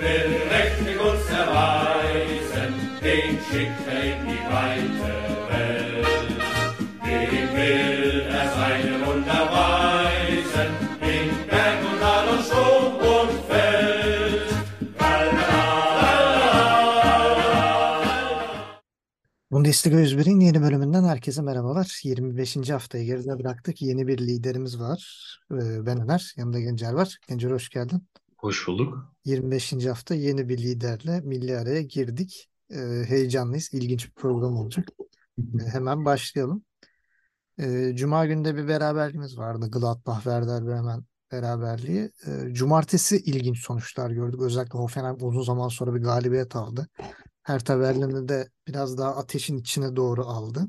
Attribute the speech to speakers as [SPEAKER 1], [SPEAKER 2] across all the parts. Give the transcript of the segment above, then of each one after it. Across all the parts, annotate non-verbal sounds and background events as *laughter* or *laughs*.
[SPEAKER 1] will mächtig uns erweisen, den schickt er in die weite Welt. Dem will er seine Wunder weisen, in Berg und Tal und Sturm und Feld.
[SPEAKER 2] Bundesliga 101'in yeni bölümünden herkese merhabalar. 25. haftayı geride bıraktık. Yeni bir liderimiz var. Ee, Ben Öner. Yanımda Gencer var. Gencer hoş geldin.
[SPEAKER 3] Hoş bulduk.
[SPEAKER 2] 25. hafta yeni bir liderle milli araya girdik. Ee, Heyecanlıyız. İlginç bir program olacak. Ee, Hemen başlayalım. Ee, Cuma günde bir beraberliğimiz vardı. Gladbach Werder Bremen beraberliği. Ee, Cumartesi ilginç sonuçlar gördük. Özellikle Hoffenheim uzun zaman sonra bir galibiyet aldı. Hertha Berlin'i de biraz daha ateşin içine doğru aldı.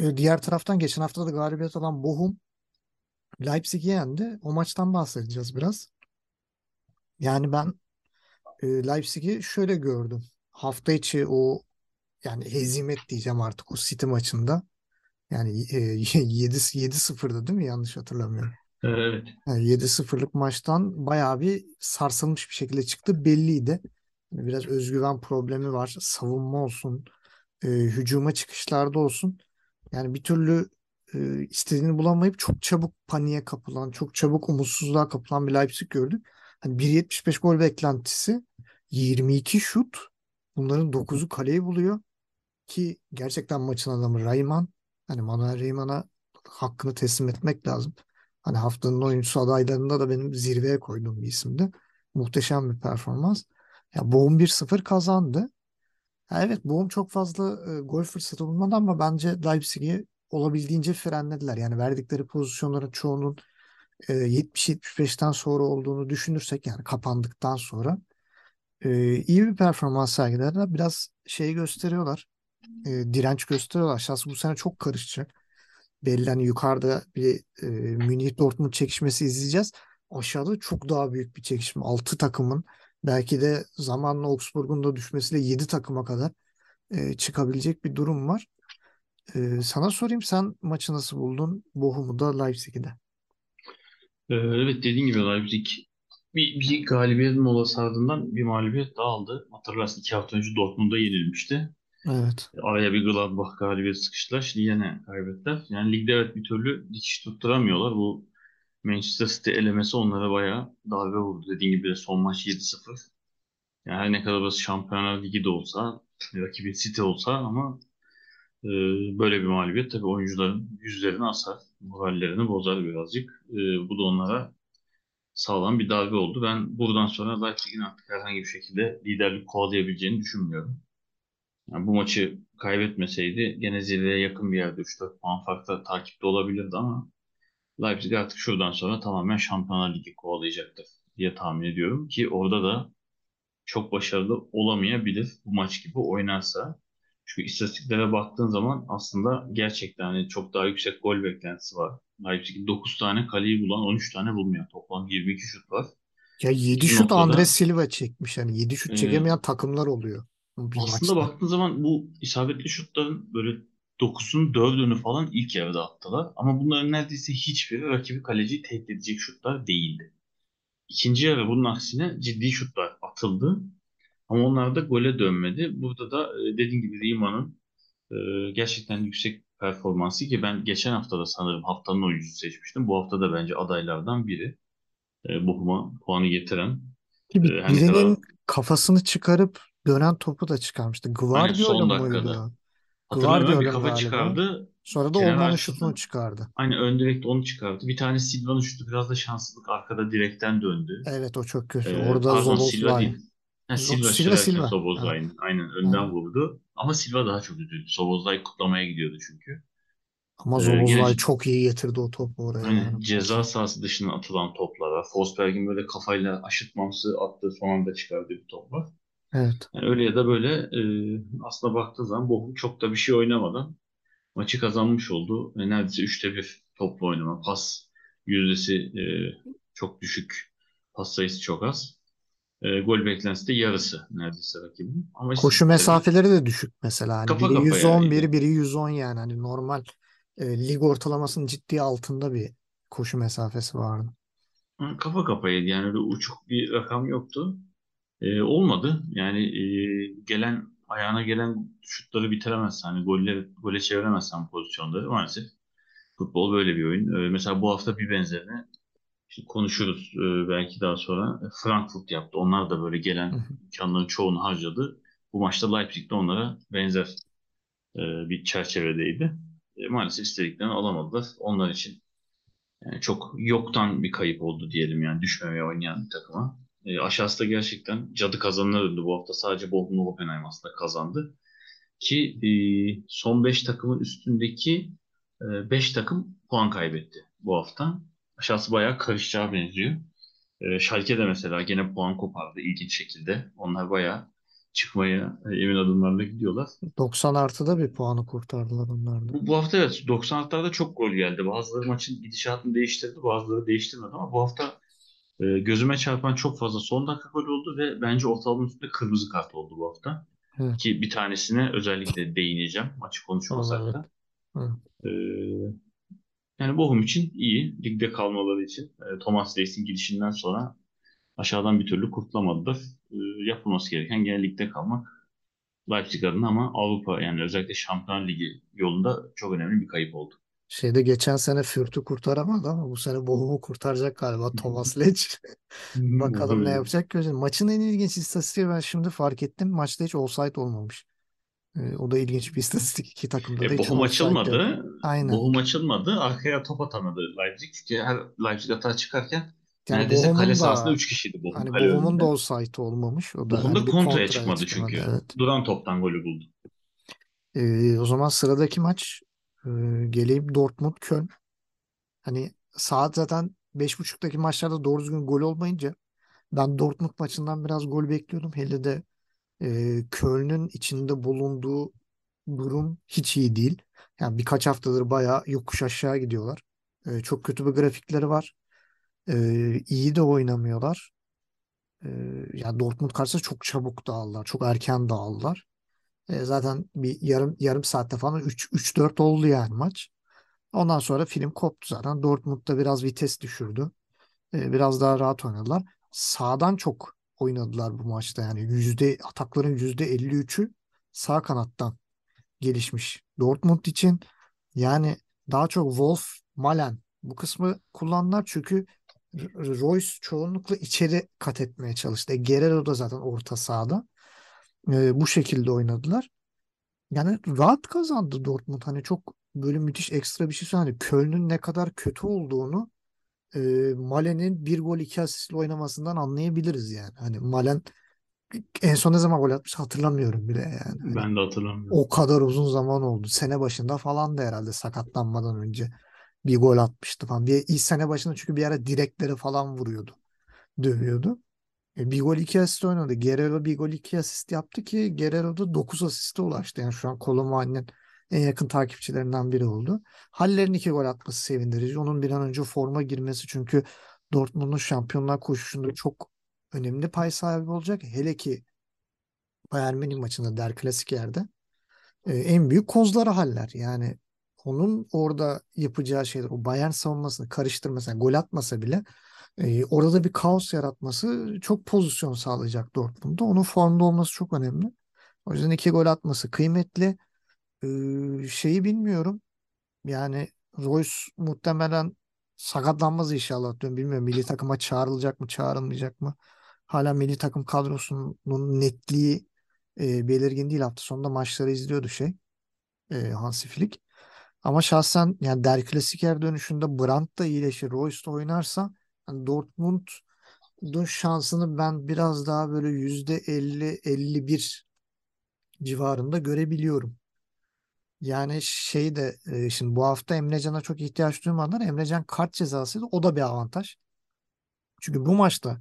[SPEAKER 2] Ee, Diğer taraftan geçen hafta da galibiyet alan Bochum Leipzig'i yendi. O maçtan bahsedeceğiz biraz. Yani ben e, Leipzig'i şöyle gördüm. Hafta içi o yani hezimet diyeceğim artık o City maçında. Yani e, *laughs* 7 7-0'da değil mi? Yanlış hatırlamıyorum.
[SPEAKER 3] Evet.
[SPEAKER 2] Yani 7-0'lık maçtan bayağı bir sarsılmış bir şekilde çıktı. Belliydi. Biraz özgüven problemi var. Savunma olsun, e, hücuma çıkışlarda olsun. Yani bir türlü e, istediğini bulamayıp çok çabuk paniğe kapılan, çok çabuk umutsuzluğa kapılan bir Leipzig gördük. Hani 1.75 gol beklentisi, 22 şut. Bunların 9'u kaleyi buluyor ki gerçekten maçın adamı Rayman. Hani Manuel Rayman'a hakkını teslim etmek lazım. Hani haftanın oyuncusu adaylarında da benim zirveye koyduğum bir isimdi. Muhteşem bir performans. Ya Bochum 1-0 kazandı. Ha, evet Bochum çok fazla e, gol fırsatı bulmadı ama bence Leipzig'i olabildiğince frenlediler. Yani verdikleri pozisyonların çoğunun e, 70-75'ten sonra olduğunu düşünürsek yani kapandıktan sonra e, iyi bir performans sergilediler. Biraz şey gösteriyorlar. e, direnç gösteriyorlar. Şahsen bu sene çok karışacak. Belli hani yukarıda bir e, Münih Dortmund çekişmesi izleyeceğiz. Aşağıda çok daha büyük bir çekişme. 6 takımın belki de zamanla Augsburg'un da düşmesiyle 7 takıma kadar e, çıkabilecek bir durum var. E, sana sorayım sen maçı nasıl buldun? Bochum'u da Leipzig'i de.
[SPEAKER 3] Ee, evet dediğin gibi Leipzig bir, bir galibiyet molası ardından bir mağlubiyet daha aldı. Hatırlarsın iki hafta önce Dortmund'a yenilmişti.
[SPEAKER 2] Evet.
[SPEAKER 3] Araya bir Gladbach galibiyet sıkıştılar. Şimdi yine kaybettiler. Yani ligde evet bir türlü dikiş tutturamıyorlar. Bu Manchester City elemesi onlara bayağı darbe vurdu. Dediğin gibi de son maç 7-0. Yani her ne kadar burası Şampiyonlar Ligi de olsa, rakibi City olsa ama e, böyle bir mağlubiyet tabii oyuncuların yüzlerini asar, morallerini bozar birazcık. E, bu da onlara sağlam bir darbe oldu. Ben buradan sonra Leipzig'in artık herhangi bir şekilde liderlik kovalayabileceğini düşünmüyorum. Yani bu maçı kaybetmeseydi gene zirveye yakın bir yerde 3-4 puan farkla takipte olabilirdi ama Leipzig artık şuradan sonra tamamen Şampiyonlar Ligi kovalayacaktır diye tahmin ediyorum ki orada da çok başarılı olamayabilir bu maç gibi oynarsa. Çünkü istatistiklere baktığın zaman aslında gerçekten hani çok daha yüksek gol beklentisi var. Leipzig 9 tane kaleyi bulan 13 tane bulmuyor. Toplam 22 şut var.
[SPEAKER 2] Ya 7
[SPEAKER 3] Bu
[SPEAKER 2] şut
[SPEAKER 3] noktada
[SPEAKER 2] Andres Silva çekmiş. Yani 7 şut
[SPEAKER 3] e,
[SPEAKER 2] çekemeyen takımlar oluyor bir
[SPEAKER 3] aslında
[SPEAKER 2] maçta.
[SPEAKER 3] baktığın zaman bu isabetli şutların böyle 9'un 4'ünü falan ilk yarıda attılar. Ama bunların neredeyse hiçbiri rakibi kaleciyi tehdit edecek şutlar değildi. İkinci yarı bunun aksine ciddi şutlar atıldı. Ama onlar da gole dönmedi. Burada da e, dediğim gibi Riemann'ın e, gerçekten yüksek performansı ki ben geçen hafta da sanırım haftanın oyuncusu seçmiştim. Bu hafta da bence adaylardan biri. E, Bochum'a puanı getiren.
[SPEAKER 2] Ki bir-
[SPEAKER 3] E, her ne kadar
[SPEAKER 2] birinin kafasını çıkarıp dönen topu da çıkarmıştı. Guardiola
[SPEAKER 3] dakikada. Hatırlamıyorum ama bir
[SPEAKER 2] Guardiola
[SPEAKER 3] kafa
[SPEAKER 2] galiba.
[SPEAKER 3] çıkardı.
[SPEAKER 2] Sonra da
[SPEAKER 3] arkasından
[SPEAKER 2] şutunu çıkardı.
[SPEAKER 3] aynı ön direkt onu çıkardı. Bir tane Silva'nın şutu biraz da şanssızlık arkada direkten döndü.
[SPEAKER 2] Evet o çok kötü.
[SPEAKER 3] Ee,
[SPEAKER 2] Orada
[SPEAKER 3] pardon Silva
[SPEAKER 2] Szoboszlai.
[SPEAKER 3] değil. Ha, Silva
[SPEAKER 2] Silva Silva. Evet.
[SPEAKER 3] Szoboszlai'nin aynen önden
[SPEAKER 2] Evet.
[SPEAKER 3] vurdu. Ama Silva daha çok üzüldü. Szoboszlai kutlamaya gidiyordu çünkü.
[SPEAKER 2] Ama
[SPEAKER 3] Ee, yine
[SPEAKER 2] Szoboszlai çok iyi getirdi o topu oraya
[SPEAKER 3] Hani
[SPEAKER 2] yani.
[SPEAKER 3] ceza sahası dışına atılan toplara, Forsberg'in böyle kafayla aşıtmamsı attığı son anda çıkardığı bir top var.
[SPEAKER 2] Evet.
[SPEAKER 3] Yani öyle ya da böyle e, aslında baktığı zaman Bochum çok da bir şey oynamadan maçı kazanmış oldu. E, neredeyse üçte bir toplu oynama. Pas yüzdesi e, çok düşük. Pas sayısı çok az. E, gol beklentisi de yarısı neredeyse rakibin. Ama
[SPEAKER 2] Koşu
[SPEAKER 3] istatistikleri
[SPEAKER 2] mesafeleri de düşük mesela. Hani
[SPEAKER 3] kafa
[SPEAKER 2] biri
[SPEAKER 3] kafaya
[SPEAKER 2] 110,
[SPEAKER 3] idi.
[SPEAKER 2] biri biri 110 yani. Hani normal e, lig ortalamasının ciddi altında bir koşu mesafesi vardı.
[SPEAKER 3] Kafa kafaydı yani öyle uçuk bir rakam yoktu. E, olmadı. Yani e, gelen ayağına gelen şutları bitiremezsen, hani golle, gole çeviremezsen pozisyonları maalesef futbol böyle bir oyun. E, mesela bu hafta bir benzerini işte konuşuruz e, belki daha sonra. Frankfurt yaptı. Onlar da böyle gelen imkanların çoğunu harcadı. Bu maçta Leipzig de onlara benzer e, bir çerçevedeydi. E, maalesef istediklerini alamadılar. Onlar için yani çok yoktan bir kayıp oldu diyelim yani düşmemeye oynayan bir takıma. E, aşağısı da gerçekten cadı kazanına döndü. Bu hafta sadece Bochum Hoffenheim aslında kazandı. Ki e, son 5 takımın üstündeki 5 takım puan kaybetti bu hafta. Aşağısı bayağı karışacağı benziyor. E, Schalke de mesela gene puan kopardı ilginç şekilde. Onlar bayağı çıkmaya e, emin adımlarla gidiyorlar.
[SPEAKER 2] 90 artıda bir puanı kurtardılar onlar.
[SPEAKER 3] Bu, bu hafta evet 90'larda çok gol geldi. Bazıları maçın gidişatını değiştirdi, bazıları değiştirmedi ama bu hafta e, gözüme çarpan çok fazla son dakika gol oldu ve bence ortalamanın üstünde kırmızı kart oldu bu hafta.
[SPEAKER 2] Evet.
[SPEAKER 3] Ki bir tanesine özellikle değineceğim maçı konuşmasak
[SPEAKER 2] Evet.
[SPEAKER 3] da.
[SPEAKER 2] Evet.
[SPEAKER 3] E, yani Bochum için iyi. Ligde kalmaları için. E, Thomas Reis'in gidişinden sonra aşağıdan bir türlü kurtulamadılar. E, yapılması gereken gene ligde kalmak. Leipzig adına ama Avrupa yani özellikle Şampiyonlar Ligi yolunda çok önemli bir kayıp oldu.
[SPEAKER 2] Şeyde geçen sene Fürth'ü kurtaramadı ama bu sene Bochum'u kurtaracak galiba Thomas Lech. *laughs* Bakalım ne yapacak göreceğiz. Maçın en ilginç istatistiği ben şimdi fark ettim. Maçta hiç offside olmamış. Ee, o da ilginç bir istatistik. İki takımda da
[SPEAKER 3] E, Bochum
[SPEAKER 2] yok.
[SPEAKER 3] açılmadı.
[SPEAKER 2] Aynen.
[SPEAKER 3] Bochum açılmadı. Arkaya top atamadı Leipzig. Çünkü her Leipzig atağa çıkarken
[SPEAKER 2] Yani
[SPEAKER 3] neredeyse kale
[SPEAKER 2] Bochum'un
[SPEAKER 3] sahasında
[SPEAKER 2] da
[SPEAKER 3] 3 kişiydi Bochum
[SPEAKER 2] hani
[SPEAKER 3] kale
[SPEAKER 2] Bochum'un da offside olmamış. O da
[SPEAKER 3] Bochum da
[SPEAKER 2] hani
[SPEAKER 3] kontraya çıkmadı
[SPEAKER 2] çıkmadı.
[SPEAKER 3] çünkü.
[SPEAKER 2] Evet.
[SPEAKER 3] Duran toptan golü buldu.
[SPEAKER 2] Ee, o zaman sıradaki maç e, geleyim Dortmund-Köln. Hani saat zaten 5.30'daki maçlarda doğru düzgün gol olmayınca ben Dortmund maçından biraz gol bekliyordum. Hele de e, Köln'ün içinde bulunduğu durum hiç iyi değil. Yani birkaç haftadır bayağı yokuş aşağı gidiyorlar. E, çok kötü bir grafikleri var. E, iyi de oynamıyorlar. E, ya Dortmund karşısında çok çabuk dağıldılar. Çok erken dağıldılar. E, zaten bir yarım yarım saatte falan 3 3-4 oldu yani maç. Ondan sonra film koptu zaten. Dortmund da biraz vites düşürdü. E, biraz daha rahat oynadılar. Sağdan çok oynadılar bu maçta. Yani yüzde atakların yüzde 53'ü sağ kanattan gelişmiş. Dortmund için yani daha çok Wolf, Malen bu kısmı kullandılar çünkü Royce çoğunlukla içeri kat etmeye çalıştı. E, Guerrero da zaten orta sahada. E, bu şekilde oynadılar. Yani rahat kazandı Dortmund. Hani çok böyle müthiş ekstra bir şey söyledi. Köln'ün ne kadar kötü olduğunu e, Malen'in bir gol iki asistle oynamasından anlayabiliriz yani. Hani Malen en son ne zaman gol atmış hatırlamıyorum bile yani. Hani
[SPEAKER 3] Ben de hatırlamıyorum.
[SPEAKER 2] o kadar uzun zaman oldu. Sene başında falan da herhalde sakatlanmadan önce bir gol atmıştı falan. Bir ilk sene başında çünkü bir ara direkleri falan vuruyordu. Dövüyordu. E, bir gol iki asist oynadı. Guerrero bir gol iki asist yaptı ki Guerrero da 9 asiste ulaştı. Yani şu an Kolomuani'nin en yakın takipçilerinden biri oldu. Haller'in iki gol atması sevindirici. Onun bir an önce forma girmesi çünkü Dortmund'un şampiyonlar koşusunda çok önemli pay sahibi olacak. Hele ki Bayern Münih maçında Der Klasik yerde e, en büyük kozları Haller. Yani onun orada yapacağı şeyler o Bayern savunmasını karıştırmasa, gol atmasa bile e, orada bir kaos yaratması çok pozisyon sağlayacak Dortmund'da. Onun formda olması çok önemli. O yüzden iki gol atması kıymetli. Şeyi bilmiyorum. Yani Royce muhtemelen sakatlanmaz inşallah diyorum. Bilmiyorum milli takıma çağrılacak mı, çağrılmayacak mı? Hala milli takım kadrosunun netliği e, belirgin değil. Hafta sonunda maçları izliyordu şey e, Hansi Flick. Ama şahsen yani Der Klasiker dönüşünde Brandt da iyileşir, Royce da oynarsa yani Dortmund'un şansını ben biraz daha böyle yüzde 50-51 civarında görebiliyorum. Yani şey de e, şimdi bu hafta Emrecan'a çok ihtiyaç duymadılar. Emrecan kart cezasıydı. O da bir avantaj. Çünkü bu maçta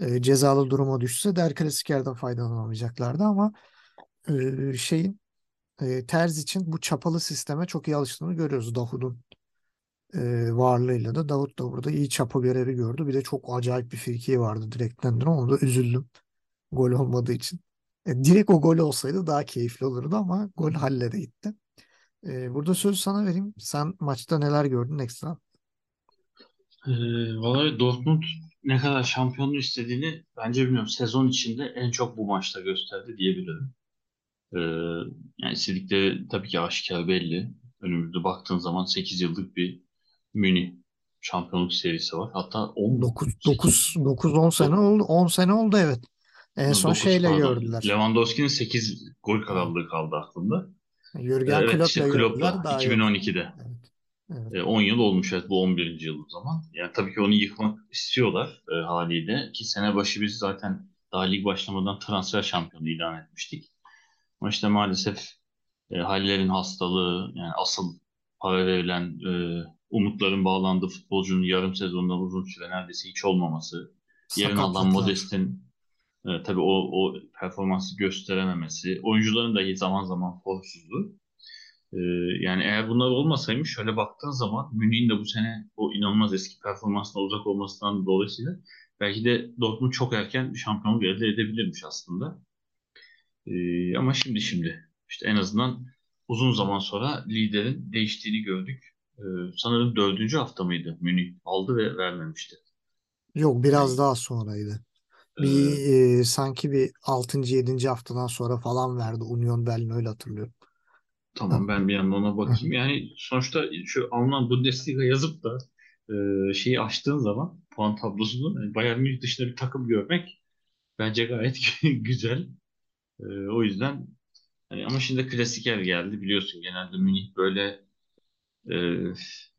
[SPEAKER 2] e, cezalı duruma düşse Der Klasiker'den faydalanamayacaklardı ama e, şeyin e, Terz için bu çapalı sisteme çok iyi alıştığını görüyoruz Davut'un e, varlığıyla da. Davut da burada iyi çapa görevi gördü. Bir de çok acayip bir friki vardı direkten dönen. Onu da üzüldüm gol olmadığı için. E, direkt o gol olsaydı daha keyifli olurdu ama gol Haller'e gitti. E, burada sözü sana vereyim. Sen maçta neler gördün ekstra?
[SPEAKER 3] Ee, vallahi Dortmund ne kadar şampiyonluğu istediğini bence bilmiyorum. Sezon içinde en çok bu maçta gösterdi diyebilirim. Ee, yani istedikleri tabii ki aşikar belli. Önümüzde baktığın zaman 8 yıllık bir Münih şampiyonluk serisi var. Hatta 10
[SPEAKER 2] 9
[SPEAKER 3] 8
[SPEAKER 2] 9 9 10 sene oldu. 10 sene oldu evet. En son
[SPEAKER 3] 9
[SPEAKER 2] şeyle
[SPEAKER 3] pardon.
[SPEAKER 2] gördüler.
[SPEAKER 3] Lewandowski'nin 8 gol krallığı kaldı aklımda.
[SPEAKER 2] Jürgen
[SPEAKER 3] Evet işte
[SPEAKER 2] Klopp'la gördüler
[SPEAKER 3] Klopp'la
[SPEAKER 2] daha yok.
[SPEAKER 3] 2012'de.
[SPEAKER 2] Evet. Evet.
[SPEAKER 3] E, 10 yıl olmuş evet bu 11. yıl o zaman. Yani tabii ki onu yıkmak istiyorlar e, haliyle ki sene başı biz zaten daha lig başlamadan transfer şampiyonu ilan etmiştik. Ama işte maalesef e, Halil'lerin hastalığı yani asıl para verilen e, umutların bağlandığı futbolcunun yarım sezondan uzun süre neredeyse hiç olmaması. Yerine alan. Modest'in e, tabii o, o performansı gösterememesi. Oyuncuların da zaman zaman formsuzluğu. Ee, yani eğer bunlar olmasaymış şöyle baktığın zaman Münih'in de bu sene o inanılmaz eski performansına uzak olmasından dolayısıyla belki de Dortmund çok erken bir şampiyonluk elde edebilirmiş aslında. Ee, ama şimdi şimdi işte en azından uzun zaman sonra liderin değiştiğini gördük. Ee, sanırım dördüncü hafta mıydı Münih aldı ve vermemişti.
[SPEAKER 2] Yok biraz daha sonraydı.
[SPEAKER 3] E,
[SPEAKER 2] Bir e, sanki bir 6. 7. haftadan sonra falan verdi Union Berlin öyle hatırlıyorum.
[SPEAKER 3] tamam ben bir yandan ona bakayım. Yani sonuçta şu Alman Bundesliga yazıp da e, şeyi açtığın zaman puan tablosunu yani Bayern Münih dışında bir takım görmek Bence gayet *laughs* güzel. Ee, o yüzden hani ama şimdi klasiker geldi biliyorsun genelde Münih böyle e,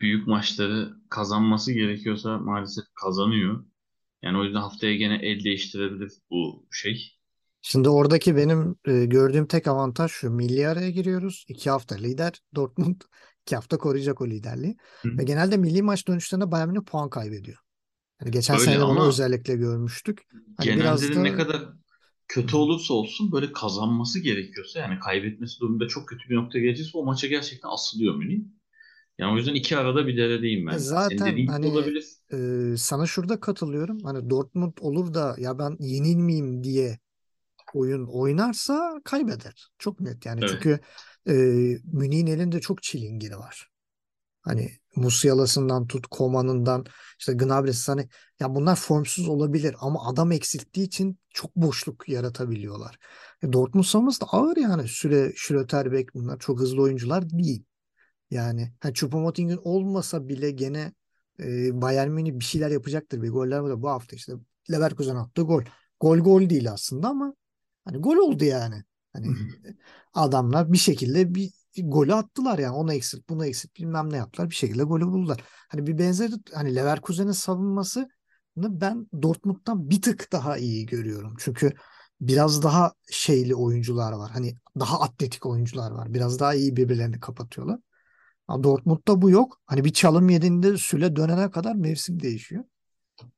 [SPEAKER 3] büyük maçları kazanması gerekiyorsa maalesef kazanıyor. Yani o yüzden haftaya gene el değiştirebilir bu şey.
[SPEAKER 2] Şimdi oradaki benim e, gördüğüm tek avantaj şu. Milli araya giriyoruz. İki hafta lider. Dortmund *laughs* iki hafta koruyacak o liderliği.
[SPEAKER 3] Hı.
[SPEAKER 2] Ve genelde milli maç dönüşlerinde Bayern Münih puan kaybediyor. Yani geçen
[SPEAKER 3] Öyle
[SPEAKER 2] sene bunu özellikle görmüştük. Hani
[SPEAKER 3] genelde
[SPEAKER 2] biraz
[SPEAKER 3] de ne
[SPEAKER 2] da
[SPEAKER 3] kadar kötü olursa olsun böyle kazanması gerekiyorsa yani kaybetmesi durumunda çok kötü bir nokta gelecekse o maça gerçekten asılıyor Münih. Yani o yüzden iki arada bir deredeyim
[SPEAKER 2] E
[SPEAKER 3] ben. Senin
[SPEAKER 2] zaten
[SPEAKER 3] dediğin gibi
[SPEAKER 2] hani
[SPEAKER 3] olabilir.
[SPEAKER 2] e, sana şurada katılıyorum. Hani Dortmund olur da ya ben yenilmeyeyim diye oyun oynarsa kaybeder. Çok net yani.
[SPEAKER 3] Evet.
[SPEAKER 2] Çünkü e, Münih'in elinde çok çilingiri var. Hani Musiala'sından tut Koman'ından işte Gnabry's hani ya bunlar formsuz olabilir ama adam eksilttiği için çok boşluk yaratabiliyorlar. E, Dortmund savunması da ağır yani. Süle, Schlotterbeck bunlar çok hızlı oyuncular değil. Yani ha, Choupo-Moting'in olmasa bile gene e, Bayern Münih bir şeyler yapacaktır. Bir goller var. Bu hafta işte Leverkusen attı gol. Gol gol değil aslında ama hani gol oldu yani. Hani adamlar bir şekilde bir golü attılar yani. Onu eksilt, bunu eksilt bilmem ne yaptılar. Bir şekilde golü buldular. Hani bir benzeri hani Leverkusen'in savunmasını ben Dortmund'dan bir tık daha iyi görüyorum. Çünkü biraz daha şeyli oyuncular var. Hani daha atletik oyuncular var. Biraz daha iyi birbirlerini kapatıyorlar. Dortmund'da bu yok. Hani bir çalım yediğinde süre dönene kadar mevsim değişiyor.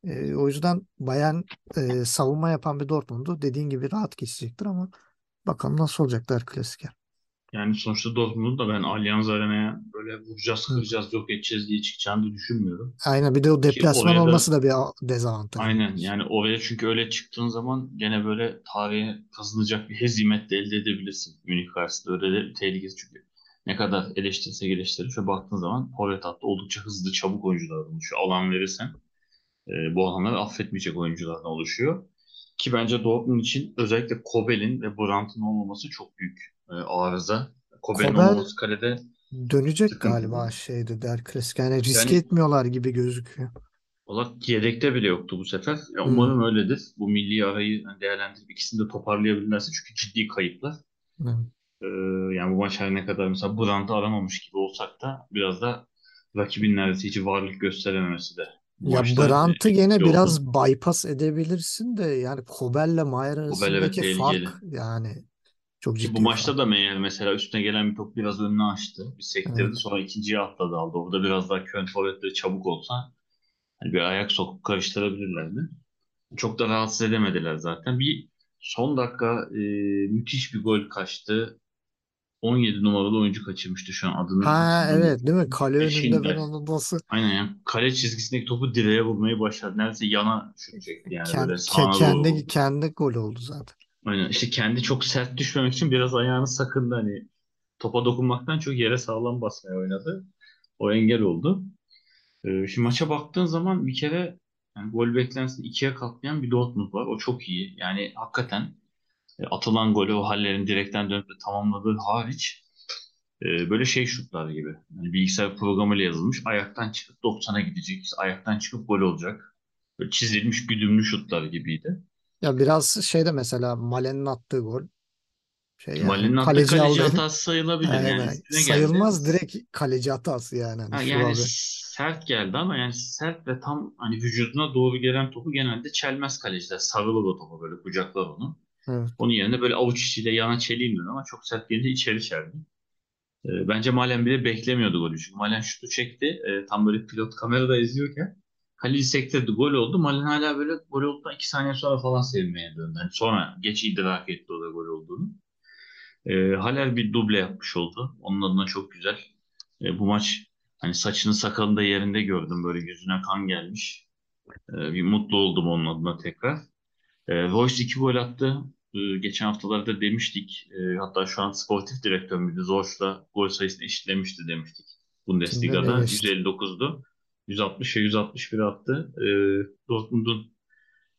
[SPEAKER 2] Ee, o yüzden Bayern e, savunma yapan bir Dortmund'u dediğin gibi rahat geçecektir ama bakalım nasıl olacaklar klasiker.
[SPEAKER 3] Yani sonuçta Dortmund'un da ben Allianz Arena'ya böyle vuracağız, kıracağız, yok edeceğiz diye çıkacağını düşünmüyorum.
[SPEAKER 2] Aynen bir de o deplasman olması
[SPEAKER 3] da
[SPEAKER 2] da bir dezavantaj
[SPEAKER 3] aynen yani oraya çünkü öyle çıktığın zaman gene böyle tarihe kazanacak bir hezimet de elde edebilirsin. Münih karşısında öyle de tehlikesi çünkü ne kadar eleştirirse eleştirir şöyle baktığın zaman forvet hattı oldukça hızlı, çabuk oyuncular oluşuyor. Alan verirsen e, bu alanları affetmeyecek oyunculardan oluşuyor. Ki bence Dortmund için özellikle Kobel'in ve Brandt'ın olmaması çok büyük e, arıza. Kobel'in
[SPEAKER 2] Kobel
[SPEAKER 3] olmaması kalede
[SPEAKER 2] dönecek
[SPEAKER 3] sıkıntılı.
[SPEAKER 2] galiba şeyde der klasik. Yani riske
[SPEAKER 3] Yani
[SPEAKER 2] etmiyorlar gibi gözüküyor.
[SPEAKER 3] Valla yedekte bile yoktu bu sefer. Ya umarım öyledir. Bu milli arayı değerlendirip ikisini de toparlayabilirlerse çünkü ciddi kayıplar.
[SPEAKER 2] Hı.
[SPEAKER 3] Ee, yani bu maç her ne kadar mesela Brandt'ı aramamış gibi olsak da biraz da rakibin neredeyse hiç varlık gösterememesi de bu
[SPEAKER 2] Ya Brandt'ı gene
[SPEAKER 3] etkili oldu.
[SPEAKER 2] biraz bypass edebilirsin de yani Kobel'le Mayer
[SPEAKER 3] evet
[SPEAKER 2] arasındaki
[SPEAKER 3] tehlikeli.
[SPEAKER 2] fark yani çok
[SPEAKER 3] bu
[SPEAKER 2] ciddi bir
[SPEAKER 3] maçta
[SPEAKER 2] fark.
[SPEAKER 3] da Meyer mesela üstüne gelen bir top biraz önüne açtı. Bir sektirdi
[SPEAKER 2] Evet.
[SPEAKER 3] sonra ikinciye atladı aldı. Orada biraz daha Köln forvetleri çabuk olsa hani bir ayak sokup karıştırabilirlerdi. Çok da rahatsız edemediler zaten. Bir son dakika e, müthiş bir gol kaçtı. 17 numaralı oyuncu kaçırmıştı şu an adını
[SPEAKER 2] Ha evet değil mi? Kale önünde ben onu nasıl
[SPEAKER 3] Aynen yani kale çizgisindeki topu direğe vurmayı başardı. Neredeyse yana şutecekti yani
[SPEAKER 2] kendi,
[SPEAKER 3] böyle doğru
[SPEAKER 2] kendi
[SPEAKER 3] vurdu.
[SPEAKER 2] kendi gol oldu zaten.
[SPEAKER 3] Aynen işte kendi çok sert düşmemek için biraz ayağını sakındı hani topa dokunmaktan çok yere sağlam basmaya oynadı. O engel oldu. Ee, şimdi maça baktığın zaman bir kere yani gol beklentisini ikiye katlayan bir Dortmund var. O çok iyi. Yani hakikaten atılan golü o hallerin direkten dönüp de tamamladığı hariç e, böyle şey şutlar gibi. Yani bilgisayar programıyla yazılmış. Ayaktan çıkıp 90'a gidecek. ayaktan çıkıp gol olacak. Böyle çizilmiş güdümlü şutlar gibiydi.
[SPEAKER 2] Ya biraz şeyde mesela Malen'in attığı gol şey yani
[SPEAKER 3] Mali'nin attığı
[SPEAKER 2] kaleci
[SPEAKER 3] kaleci hatası sayılabilir. Yani
[SPEAKER 2] Aynen.
[SPEAKER 3] üstüne geldi.
[SPEAKER 2] Sayılmaz direkt kaleci hatası yani hani
[SPEAKER 3] Ha, yani
[SPEAKER 2] abi.
[SPEAKER 3] sert geldi ama yani sert ve tam hani vücuduna doğru gelen topu genelde çelmez kaleciler. Sarılır o topa böyle kucaklar onu.
[SPEAKER 2] Evet.
[SPEAKER 3] Onun yerine böyle avuç içiyle yana çeleyim dedi ama çok sert gelince içeri çeldi. Ee, bence Malen bile beklemiyordu golü. Çünkü Malen şutu çekti. Ee, tam böyle pilot kamerada izliyorken kaleci sektirdi. Gol oldu. Malen hala böyle gol olduktan iki saniye sonra falan sevinmeye döndü. Yani sonra geç idrak etti o da gol olduğunu. Ee, Haller bir duble yapmış oldu. Onun adına çok güzel. Ee, bu maç hani saçını sakalını da yerinde gördüm. Böyle yüzüne kan gelmiş. Ee, bir mutlu oldum onun adına tekrar. Ee, Royce iki gol attı. Ee, geçen haftalarda demiştik. Ee, hatta şu an sportif direktör müydü? Zorç'la gol sayısını eşitlemişti demiştik. Bundesliga'da
[SPEAKER 2] öne geçti.
[SPEAKER 3] 159'du. 160 ve 161 attı. Ee, Dortmund'un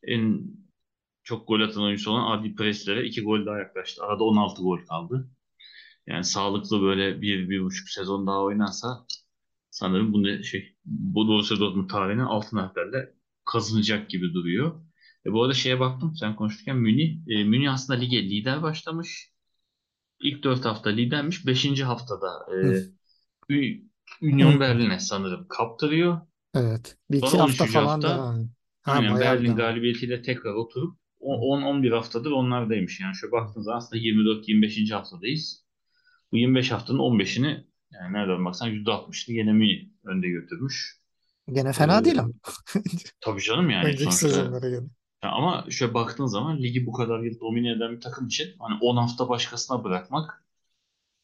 [SPEAKER 3] en çok gol atan oyuncusu olan Adi Presler'e iki gol daha yaklaştı. Arada 16 gol kaldı. Yani sağlıklı böyle bir, bir buçuk sezon daha oynansa sanırım bu ne şey bu Borussia Dortmund tarihinin altın harflerle kazanacak gibi duruyor. E bu arada şeye baktım sen konuşurken Münih. E, Münih aslında lige lider başlamış. İlk dört hafta lidermiş. Beşinci haftada
[SPEAKER 2] Hı.
[SPEAKER 3] e, Union Berlin'e sanırım kaptırıyor.
[SPEAKER 2] Evet. Bir iki
[SPEAKER 3] Sonra
[SPEAKER 2] hafta
[SPEAKER 3] 13.
[SPEAKER 2] falan
[SPEAKER 3] hafta
[SPEAKER 2] ediyor. Ha
[SPEAKER 3] aynen Berlin galibiyetiyle tekrar oturup o- 10-11 haftadır onlardaymış. Yani şöyle baktığınız aslında 24-25. haftadayız. Bu 25 haftanın 15'ini yani nereden baksan %60'ını gene Münih önde götürmüş.
[SPEAKER 2] Gene fena
[SPEAKER 3] Ee,
[SPEAKER 2] değil ama.
[SPEAKER 3] tabii canım yani *laughs*
[SPEAKER 2] Önceki sezonlara göre.
[SPEAKER 3] Ya ama şöyle baktığın zaman ligi bu kadar yıl domine eden bir takım için hani 10 hafta başkasına bırakmak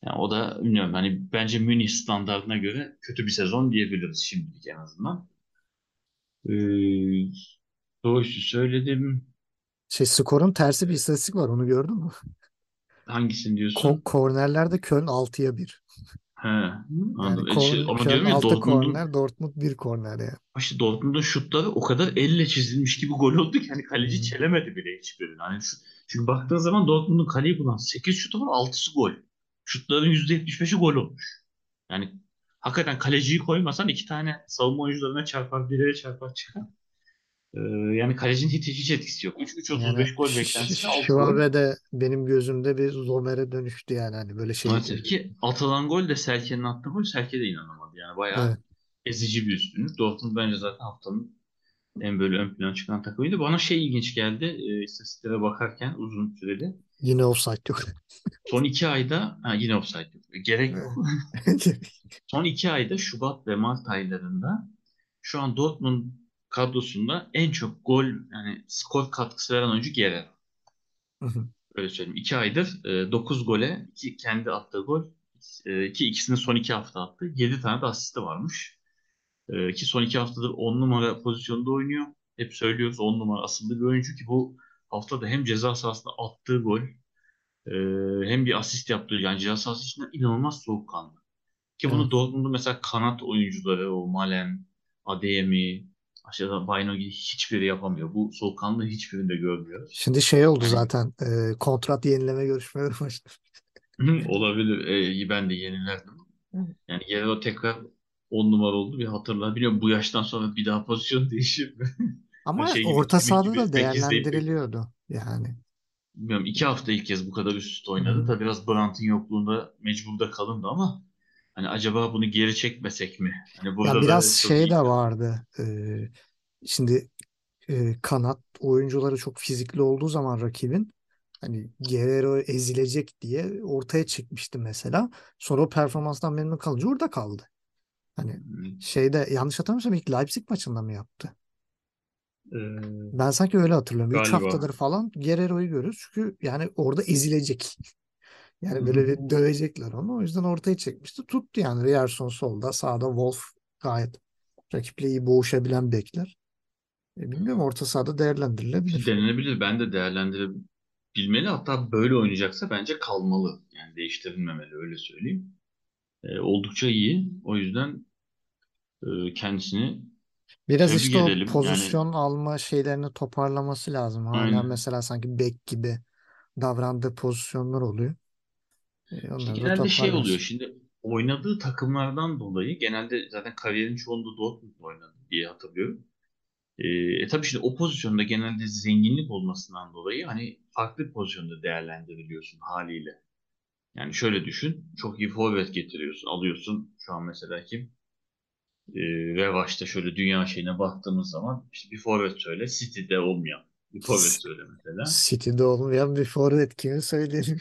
[SPEAKER 3] yani o da bilmiyorum hani bence Münih standartına göre kötü bir sezon diyebiliriz şimdilik en azından. Ee, Doğuş'u söyledim.
[SPEAKER 2] Şey skorun tersi bir istatistik var onu gördün mü?
[SPEAKER 3] Hangisini
[SPEAKER 2] Ko
[SPEAKER 3] diyorsun?
[SPEAKER 2] kornerlerde Köln 6'ya 1.
[SPEAKER 3] He,
[SPEAKER 2] Yani
[SPEAKER 3] anladım. E, şey,
[SPEAKER 2] Köln,
[SPEAKER 3] ama
[SPEAKER 2] Köln
[SPEAKER 3] diyorum ya
[SPEAKER 2] 6
[SPEAKER 3] Dortmund'un
[SPEAKER 2] korner, Dortmund 1 korner ya.
[SPEAKER 3] işte Dortmund'un şutları o kadar elle çizilmiş gibi gol oldu ki hani kaleci
[SPEAKER 2] Hmm.
[SPEAKER 3] çelemedi bile hiçbirini. Hani şu, çünkü baktığın zaman Dortmund'un kaleyi bulan 8 şutu var 6'sı gol. Şutların %75'i gol olmuş. Yani hakikaten kaleciyi koymasan iki tane savunma oyuncularına çarpar, direğe çarpar çıkar. Ee, yani kalecinin hiç, hiç etkisi yok. 3
[SPEAKER 2] Yani
[SPEAKER 3] 3.35 gol
[SPEAKER 2] Ş-
[SPEAKER 3] beklentisine
[SPEAKER 2] Ş-
[SPEAKER 3] 6 gol.
[SPEAKER 2] Schwabe de benim gözümde bir Zomer'e dönüştü yani hani böyle şey.
[SPEAKER 3] Maalesef ki atılan gol de Selke'nin attığı gol Selke de inanamadı. Yani bayağı
[SPEAKER 2] Evet.
[SPEAKER 3] ezici bir üstünlük. Dortmund bence zaten haftanın en böyle ön plana çıkan takımıydı. Bana şey ilginç geldi. E, istatistiklere bakarken uzun süreli.
[SPEAKER 2] Yine offside yok.
[SPEAKER 3] Son iki ayda ha, yine offside yok. Gerek
[SPEAKER 2] Evet.
[SPEAKER 3] yok. *laughs* Son iki ayda Şubat ve Mart aylarında şu an Dortmund kadrosunda en çok gol yani skor katkısı veren oyuncu
[SPEAKER 2] hı.
[SPEAKER 3] Öyle söyleyeyim. İki aydır e, 9 gole iki kendi attığı gol e, ki ikisini son iki hafta attı. 7 tane de asisti varmış. E, ki son iki haftadır 10 numara pozisyonda oynuyor. Hep söylüyoruz 10 numara asıllı bir oyuncu ki bu haftada hem ceza sahasında attığı gol e, hem bir asist yaptığı yani ceza sahası içinde inanılmaz soğukkanlı. Ki bunu
[SPEAKER 2] Evet.
[SPEAKER 3] Dortmund'un mesela kanat oyuncuları o Malen, Adeyemi, aşağıda Baynogi hiçbiri yapamıyor. Bu soğukkanlı hiçbirini de görmüyoruz.
[SPEAKER 2] Şimdi şey oldu
[SPEAKER 3] Yani
[SPEAKER 2] zaten e, kontrat yenileme görüşmeleri *laughs* başladı. *laughs*
[SPEAKER 3] olabilir. E, ben de yenilerdim. Yani Guerrero tekrar 10 numara oldu bir hatırla. Biliyorum bu yaştan sonra bir daha pozisyon *laughs* değişir mi?
[SPEAKER 2] Ama
[SPEAKER 3] Hani şey gibi
[SPEAKER 2] orta sahada da
[SPEAKER 3] 8'deyip
[SPEAKER 2] değerlendiriliyordu yani.
[SPEAKER 3] bilmiyorum iki hafta ilk kez bu kadar üst üste oynadı. Tabii biraz Brandt'ın yokluğunda mecbur da kalındı ama hani acaba bunu geri çekmesek mi? Hani
[SPEAKER 2] Ya
[SPEAKER 3] burada da
[SPEAKER 2] biraz şey
[SPEAKER 3] iyi
[SPEAKER 2] de vardı. E, şimdi e, kanat oyuncuları çok fizikli olduğu zaman rakibin hani Guerrero ezilecek diye ortaya çıkmıştı mesela. Sonra o performanstan memnun kalınca orada kaldı. Hani
[SPEAKER 3] Hmm,
[SPEAKER 2] şeyde yanlış hatırlamıyorsam ilk Leipzig maçında mı yaptı?
[SPEAKER 3] e,
[SPEAKER 2] Ben sanki öyle hatırlıyorum. 3
[SPEAKER 3] galiba.
[SPEAKER 2] haftadır falan Guerrero'yu görüyoruz. Çünkü yani orada ezilecek. Yani böyle bir dövecekler onu. O yüzden ortaya çekmişti. Tuttu yani. Riyerson solda. Sağda Wolf gayet rakiple iyi boğuşabilen bekler. E, bilmiyorum orta sahada değerlendirilebilir.
[SPEAKER 3] Denenebilir. Ben de değerlendirebilmeli. Hatta böyle oynayacaksa bence kalmalı. Yani değiştirilmemeli öyle söyleyeyim. E, oldukça iyi. O yüzden e, kendisini
[SPEAKER 2] Biraz
[SPEAKER 3] tebrik
[SPEAKER 2] işte o
[SPEAKER 3] edelim. Yani
[SPEAKER 2] pozisyon alma şeylerini toparlaması lazım. Hala
[SPEAKER 3] aynen.
[SPEAKER 2] mesela sanki bek gibi davrandığı pozisyonlar oluyor. E, da
[SPEAKER 3] genelde şey oluyor şimdi oynadığı takımlardan dolayı genelde zaten kariyerin çoğunda Dortmund'da oynadı diye hatırlıyorum. E, e tabii şimdi o pozisyonda genelde zenginlik olmasından dolayı hani farklı pozisyonda değerlendiriliyorsun haliyle. Yani şöyle düşün. Çok iyi forvet getiriyorsun. Alıyorsun. Şu an mesela kim? E, Revaç'ta şöyle dünya şeyine baktığımız zaman işte bir forvet söyle. City'de olmayan bir forvet söyle mesela.
[SPEAKER 2] City'de olmayan bir forvet kimi söyleyelim?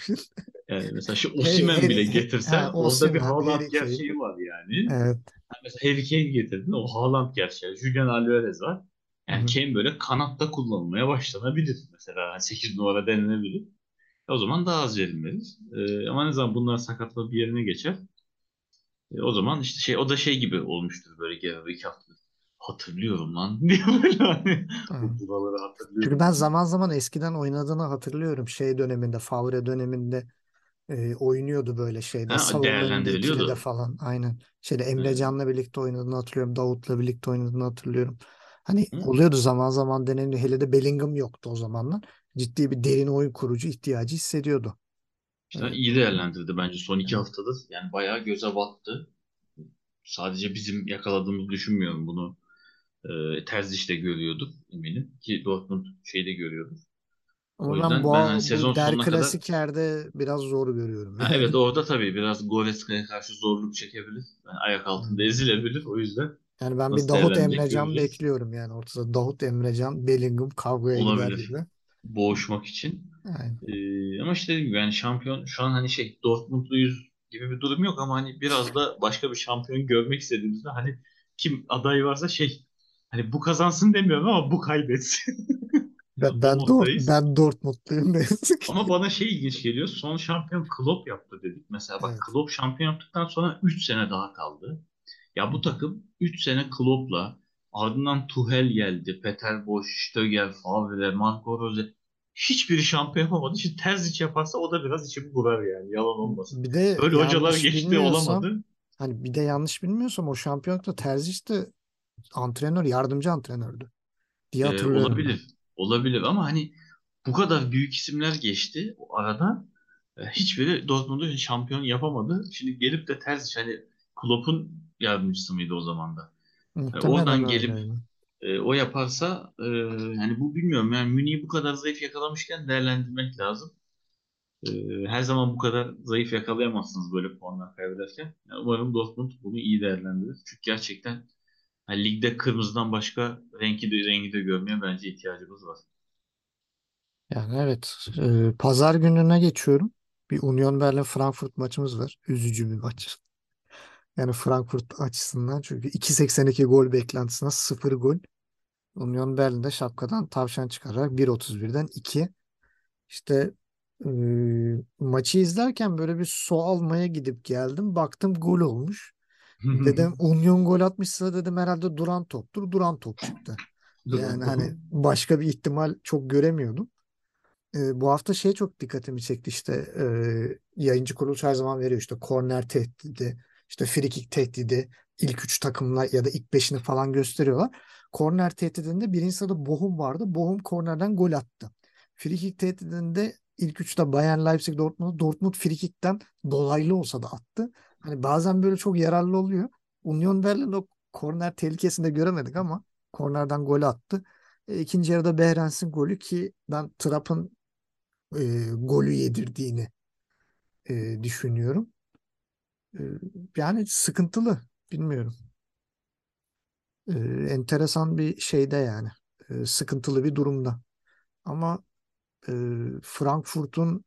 [SPEAKER 3] Yani mesela şu
[SPEAKER 2] Harry,
[SPEAKER 3] Osimhen bile getirsen
[SPEAKER 2] ha,
[SPEAKER 3] orada bir Haaland gerçeği var yani.
[SPEAKER 2] Evet.
[SPEAKER 3] Yani mesela Harry Kane getirdin o Haaland gerçeği. Julian Alvarez var. Yani
[SPEAKER 2] hı.
[SPEAKER 3] Kane böyle kanatta kullanılmaya başlanabilir. Mesela 8 numara denenebilir. O zaman daha az verilmelidir. Ee, ama ne zaman bunlar sakatlığı bir yerine geçer. E, o zaman işte şey o da şey gibi olmuştur böyle gene iki hafta. Hatırlıyorum lan *laughs* diye böyle hani buraları
[SPEAKER 2] Çünkü
[SPEAKER 3] hatırlıyorum
[SPEAKER 2] ben
[SPEAKER 3] diye.
[SPEAKER 2] zaman zaman eskiden oynadığını hatırlıyorum. Şey döneminde, Favre döneminde e, oynuyordu böyle şeyde.
[SPEAKER 3] Ha,
[SPEAKER 2] önünde ikilide
[SPEAKER 3] değerlendiriliyordu.
[SPEAKER 2] falan. Aynen. Şeyde Emre
[SPEAKER 3] Ee,
[SPEAKER 2] Can'la birlikte oynadığını hatırlıyorum. Davut'la birlikte oynadığını hatırlıyorum. Hani
[SPEAKER 3] hı?
[SPEAKER 2] oluyordu zaman zaman deneniyor. Hele de Bellingham yoktu o zamanlar. Ciddi bir derin oyun kurucu ihtiyacı hissediyordu.
[SPEAKER 3] İşte iyi değerlendirdi bence son iki
[SPEAKER 2] evet.
[SPEAKER 3] haftadır. Yani bayağı göze battı. Sadece bizim yakaladığımızı düşünmüyorum bunu. E, Terzic de görüyorduk eminim. Ki Dortmund şeyde görüyordu. O
[SPEAKER 2] Ama ben
[SPEAKER 3] yüzden ben hani
[SPEAKER 2] bu,
[SPEAKER 3] sezon
[SPEAKER 2] bu Der
[SPEAKER 3] sonuna kadar
[SPEAKER 2] Klasiker'de biraz zor görüyorum
[SPEAKER 3] ha,
[SPEAKER 2] yani. *laughs*
[SPEAKER 3] evet *laughs* orada tabii biraz Goretzka'ya karşı zorluk çekebilir. Yani ayak altında ezilebilir. O yüzden
[SPEAKER 2] Yani ben bir
[SPEAKER 3] nasıl
[SPEAKER 2] Davut
[SPEAKER 3] değerlenecek
[SPEAKER 2] Emrecan
[SPEAKER 3] göreceğiz.
[SPEAKER 2] bekliyorum yani ortada. Davut Emrecan, Bellingham kavgaya gider
[SPEAKER 3] Olabilir.
[SPEAKER 2] gibi.
[SPEAKER 3] Boğuşmak için.
[SPEAKER 2] Yani,
[SPEAKER 3] E, ama işte dediğim gibi yani şampiyon şu an hani şey Dortmundluyuz gibi bir durum yok ama hani biraz da başka bir şampiyon görmek istediğimizde hani kim aday varsa şey hani bu kazansın demiyorum ama bu kaybetsin. *laughs*
[SPEAKER 2] ben, ben, Dort,
[SPEAKER 3] moddayız.
[SPEAKER 2] ben Dortmundluyum ne yazık
[SPEAKER 3] Ama
[SPEAKER 2] ki.
[SPEAKER 3] bana şey ilginç geliyor. Son şampiyon Klopp yaptı dedik. Mesela bak
[SPEAKER 2] Evet.
[SPEAKER 3] Klopp şampiyon yaptıktan sonra 3 sene daha kaldı. Ya bu takım 3 sene Klopp'la ardından Tuchel geldi. Peter Bosz, Stöger, Favre, Marco Rose. Hiçbiri şampiyon yapamadı. Şimdi Terzic yaparsa o da biraz içimi burar yani. Yalan olmasın.
[SPEAKER 2] Bir de
[SPEAKER 3] Böyle hocalar
[SPEAKER 2] yanlış
[SPEAKER 3] geçti
[SPEAKER 2] bilmiyorsam
[SPEAKER 3] olamadı.
[SPEAKER 2] hani bir de yanlış bilmiyorsam o şampiyonlukta Terzic de antrenör, yardımcı antrenördü diye
[SPEAKER 3] Ee,
[SPEAKER 2] hatırlıyorum ben.
[SPEAKER 3] olabilir. Olabilir ama hani bu kadar büyük isimler geçti o arada. E, hiçbiri Dortmund'u şampiyon yapamadı. Şimdi gelip de ters hani Klopp'un yardımcısı mıydı o zaman da? E,
[SPEAKER 2] Muhtemelen
[SPEAKER 3] oradan gelip e, o yaparsa e, yani bu bilmiyorum yani Münih'i bu kadar zayıf yakalamışken değerlendirmek lazım. E, her zaman bu kadar zayıf yakalayamazsınız böyle puanlar kaybederken. Yani umarım Dortmund bunu iyi değerlendirir. Çünkü gerçekten hani ligde kırmızıdan başka rengi de, rengi de görmeye bence ihtiyacımız var.
[SPEAKER 2] Yani evet. Ee, pazar gününe geçiyorum. Bir Union Berlin Frankfurt maçımız var. Üzücü bir maç. Yani Frankfurt açısından çünkü 2.82 gol beklentisine 0 gol. Union Berlin'de şapkadan tavşan çıkararak 1.31'den 2. İşte e, maçı izlerken böyle bir su almaya gidip geldim. Baktım gol olmuş. Dedim Union *laughs* gol atmışsa dedim herhalde duran toptur. Duran top çıktı. Yani hani başka bir ihtimal çok göremiyordum. E, bu hafta şey çok dikkatimi çekti işte e, yayıncı kuruluş her zaman veriyor işte korner tehdidi, işte free kick tehdidi, ilk üç takımla ya da ilk beşini falan gösteriyorlar. Korner tehdidinde birinci sırada Bochum vardı. Bochum kornerden gol attı. Free kick tehdidinde ilk üçte Bayern, Leipzig, Dortmund. Dortmund free kickten dolaylı olsa da attı. Hani bazen böyle çok yararlı oluyor. Union Berlin o korner tehlikesinde göremedik ama kornerden gol attı. E, İkinci yarıda Behrens'in golü ki ben Trapp'ın e, golü yedirdiğini e, düşünüyorum. E, yani sıkıntılı. Bilmiyorum. E, enteresan bir şeyde yani. E, sıkıntılı bir durumda. Ama e, Frankfurt'un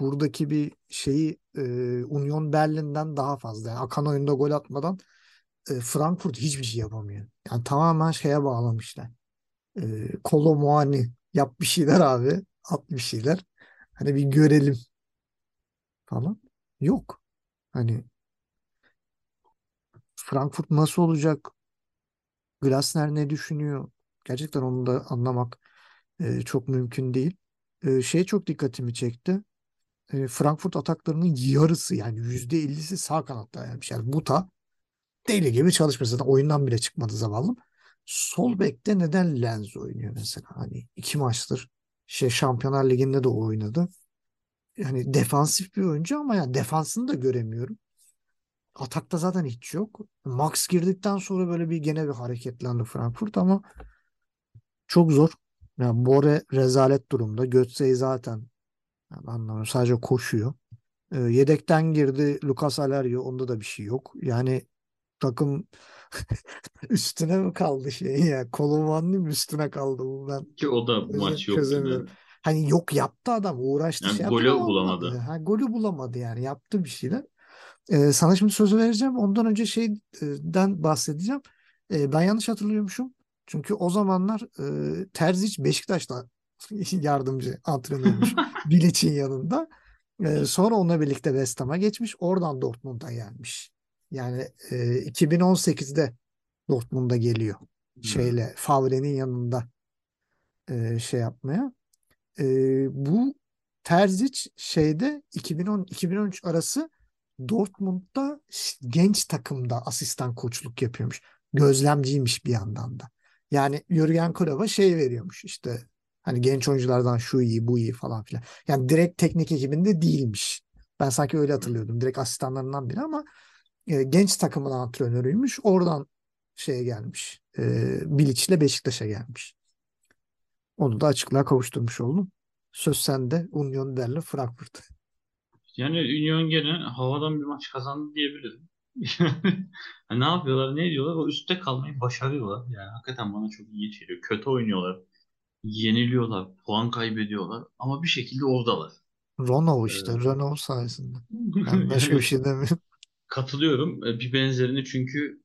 [SPEAKER 2] buradaki bir şeyi e, Union Berlin'den daha fazla. Yani akan oyunda gol atmadan e, Frankfurt hiçbir şey yapamıyor. Yani tamamen şeye bağlamışlar. E, Kolo Muani yap bir şeyler abi. At bir şeyler. Hani bir görelim falan. Yok. Hani Frankfurt nasıl olacak? Glasner ne düşünüyor? Gerçekten onu da anlamak e, çok mümkün değil. E, şey çok dikkatimi çekti. E, Frankfurt ataklarının yarısı yani yüzde ellisi sağ kanatta yani. Yani Buta deli gibi çalışmış. Zaten oyundan bile çıkmadı zavallım. Sol bekte neden Lenz oynuyor mesela? Hani iki maçtır şey Şampiyonlar Ligi'nde de oynadı. Yani defansif bir oyuncu ama yani defansını da göremiyorum. Atakta zaten hiç yok. Max girdikten sonra böyle bir gene bir hareketlendi Frankfurt ama çok zor. Yani Bore rezalet durumda. Götze'yi zaten yani anlamıyorum. Sadece koşuyor. Ee, yedekten girdi Lucas Alario. Onda da bir şey yok. Yani takım *laughs* üstüne mi kaldı şey ya? Mı üstüne kaldı bu ben
[SPEAKER 3] Ki o da maç yok.
[SPEAKER 2] Hani yok yaptı adam uğraştı
[SPEAKER 3] Yani
[SPEAKER 2] şey yaptı
[SPEAKER 3] golü
[SPEAKER 2] ama
[SPEAKER 3] bulamadı.
[SPEAKER 2] olmadı. Ha, golü bulamadı yani yaptı bir şeyler. Ee, sana şimdi sözü vereceğim. Ondan önce şeyden bahsedeceğim. Ee, ben yanlış hatırlıyormuşum. Çünkü o zamanlar e, Terzic Beşiktaş'ta *laughs* yardımcı antrenörmüş. *laughs* Bilic'in yanında. Ee, sonra onunla birlikte West Ham'a geçmiş. Oradan Dortmund'a gelmiş. Yani e, 2018'de Dortmund'a geliyor.
[SPEAKER 3] Hmm.
[SPEAKER 2] Şeyle Favre'nin yanında e, şey yapmaya. E, bu Terzic şeyde 2010-2013 arası Dortmund'da genç takımda asistan koçluk yapıyormuş. Gözlemciymiş bir yandan da. Yani Jürgen Klopp'a şey veriyormuş işte hani genç oyunculardan şu iyi bu iyi falan filan. Yani direkt teknik ekibinde değilmiş. Ben sanki öyle hatırlıyordum. Direkt asistanlarından biri ama e, genç takımın antrenörüymüş. Oradan şeye gelmiş. E, Bilic'le Beşiktaş'a gelmiş. Onu da açıklığa kavuşturmuş oldum. Söz sende. Union Berlin Frankfurt.
[SPEAKER 3] Yani Union gene havadan bir maç kazandı diyebilirim. *laughs* Ne yapıyorlar, ne ediyorlar? O üstte kalmayı başarıyorlar. Yani hakikaten bana çok iyi geliyor. Kötü oynuyorlar, yeniliyorlar, puan kaybediyorlar ama bir şekilde oradalar.
[SPEAKER 2] Renault işte.
[SPEAKER 3] Ee,
[SPEAKER 2] Renault sayesinde. Ben *laughs* başka bir şey demiyorum.
[SPEAKER 3] katılıyorum. Ee, Bir benzerini çünkü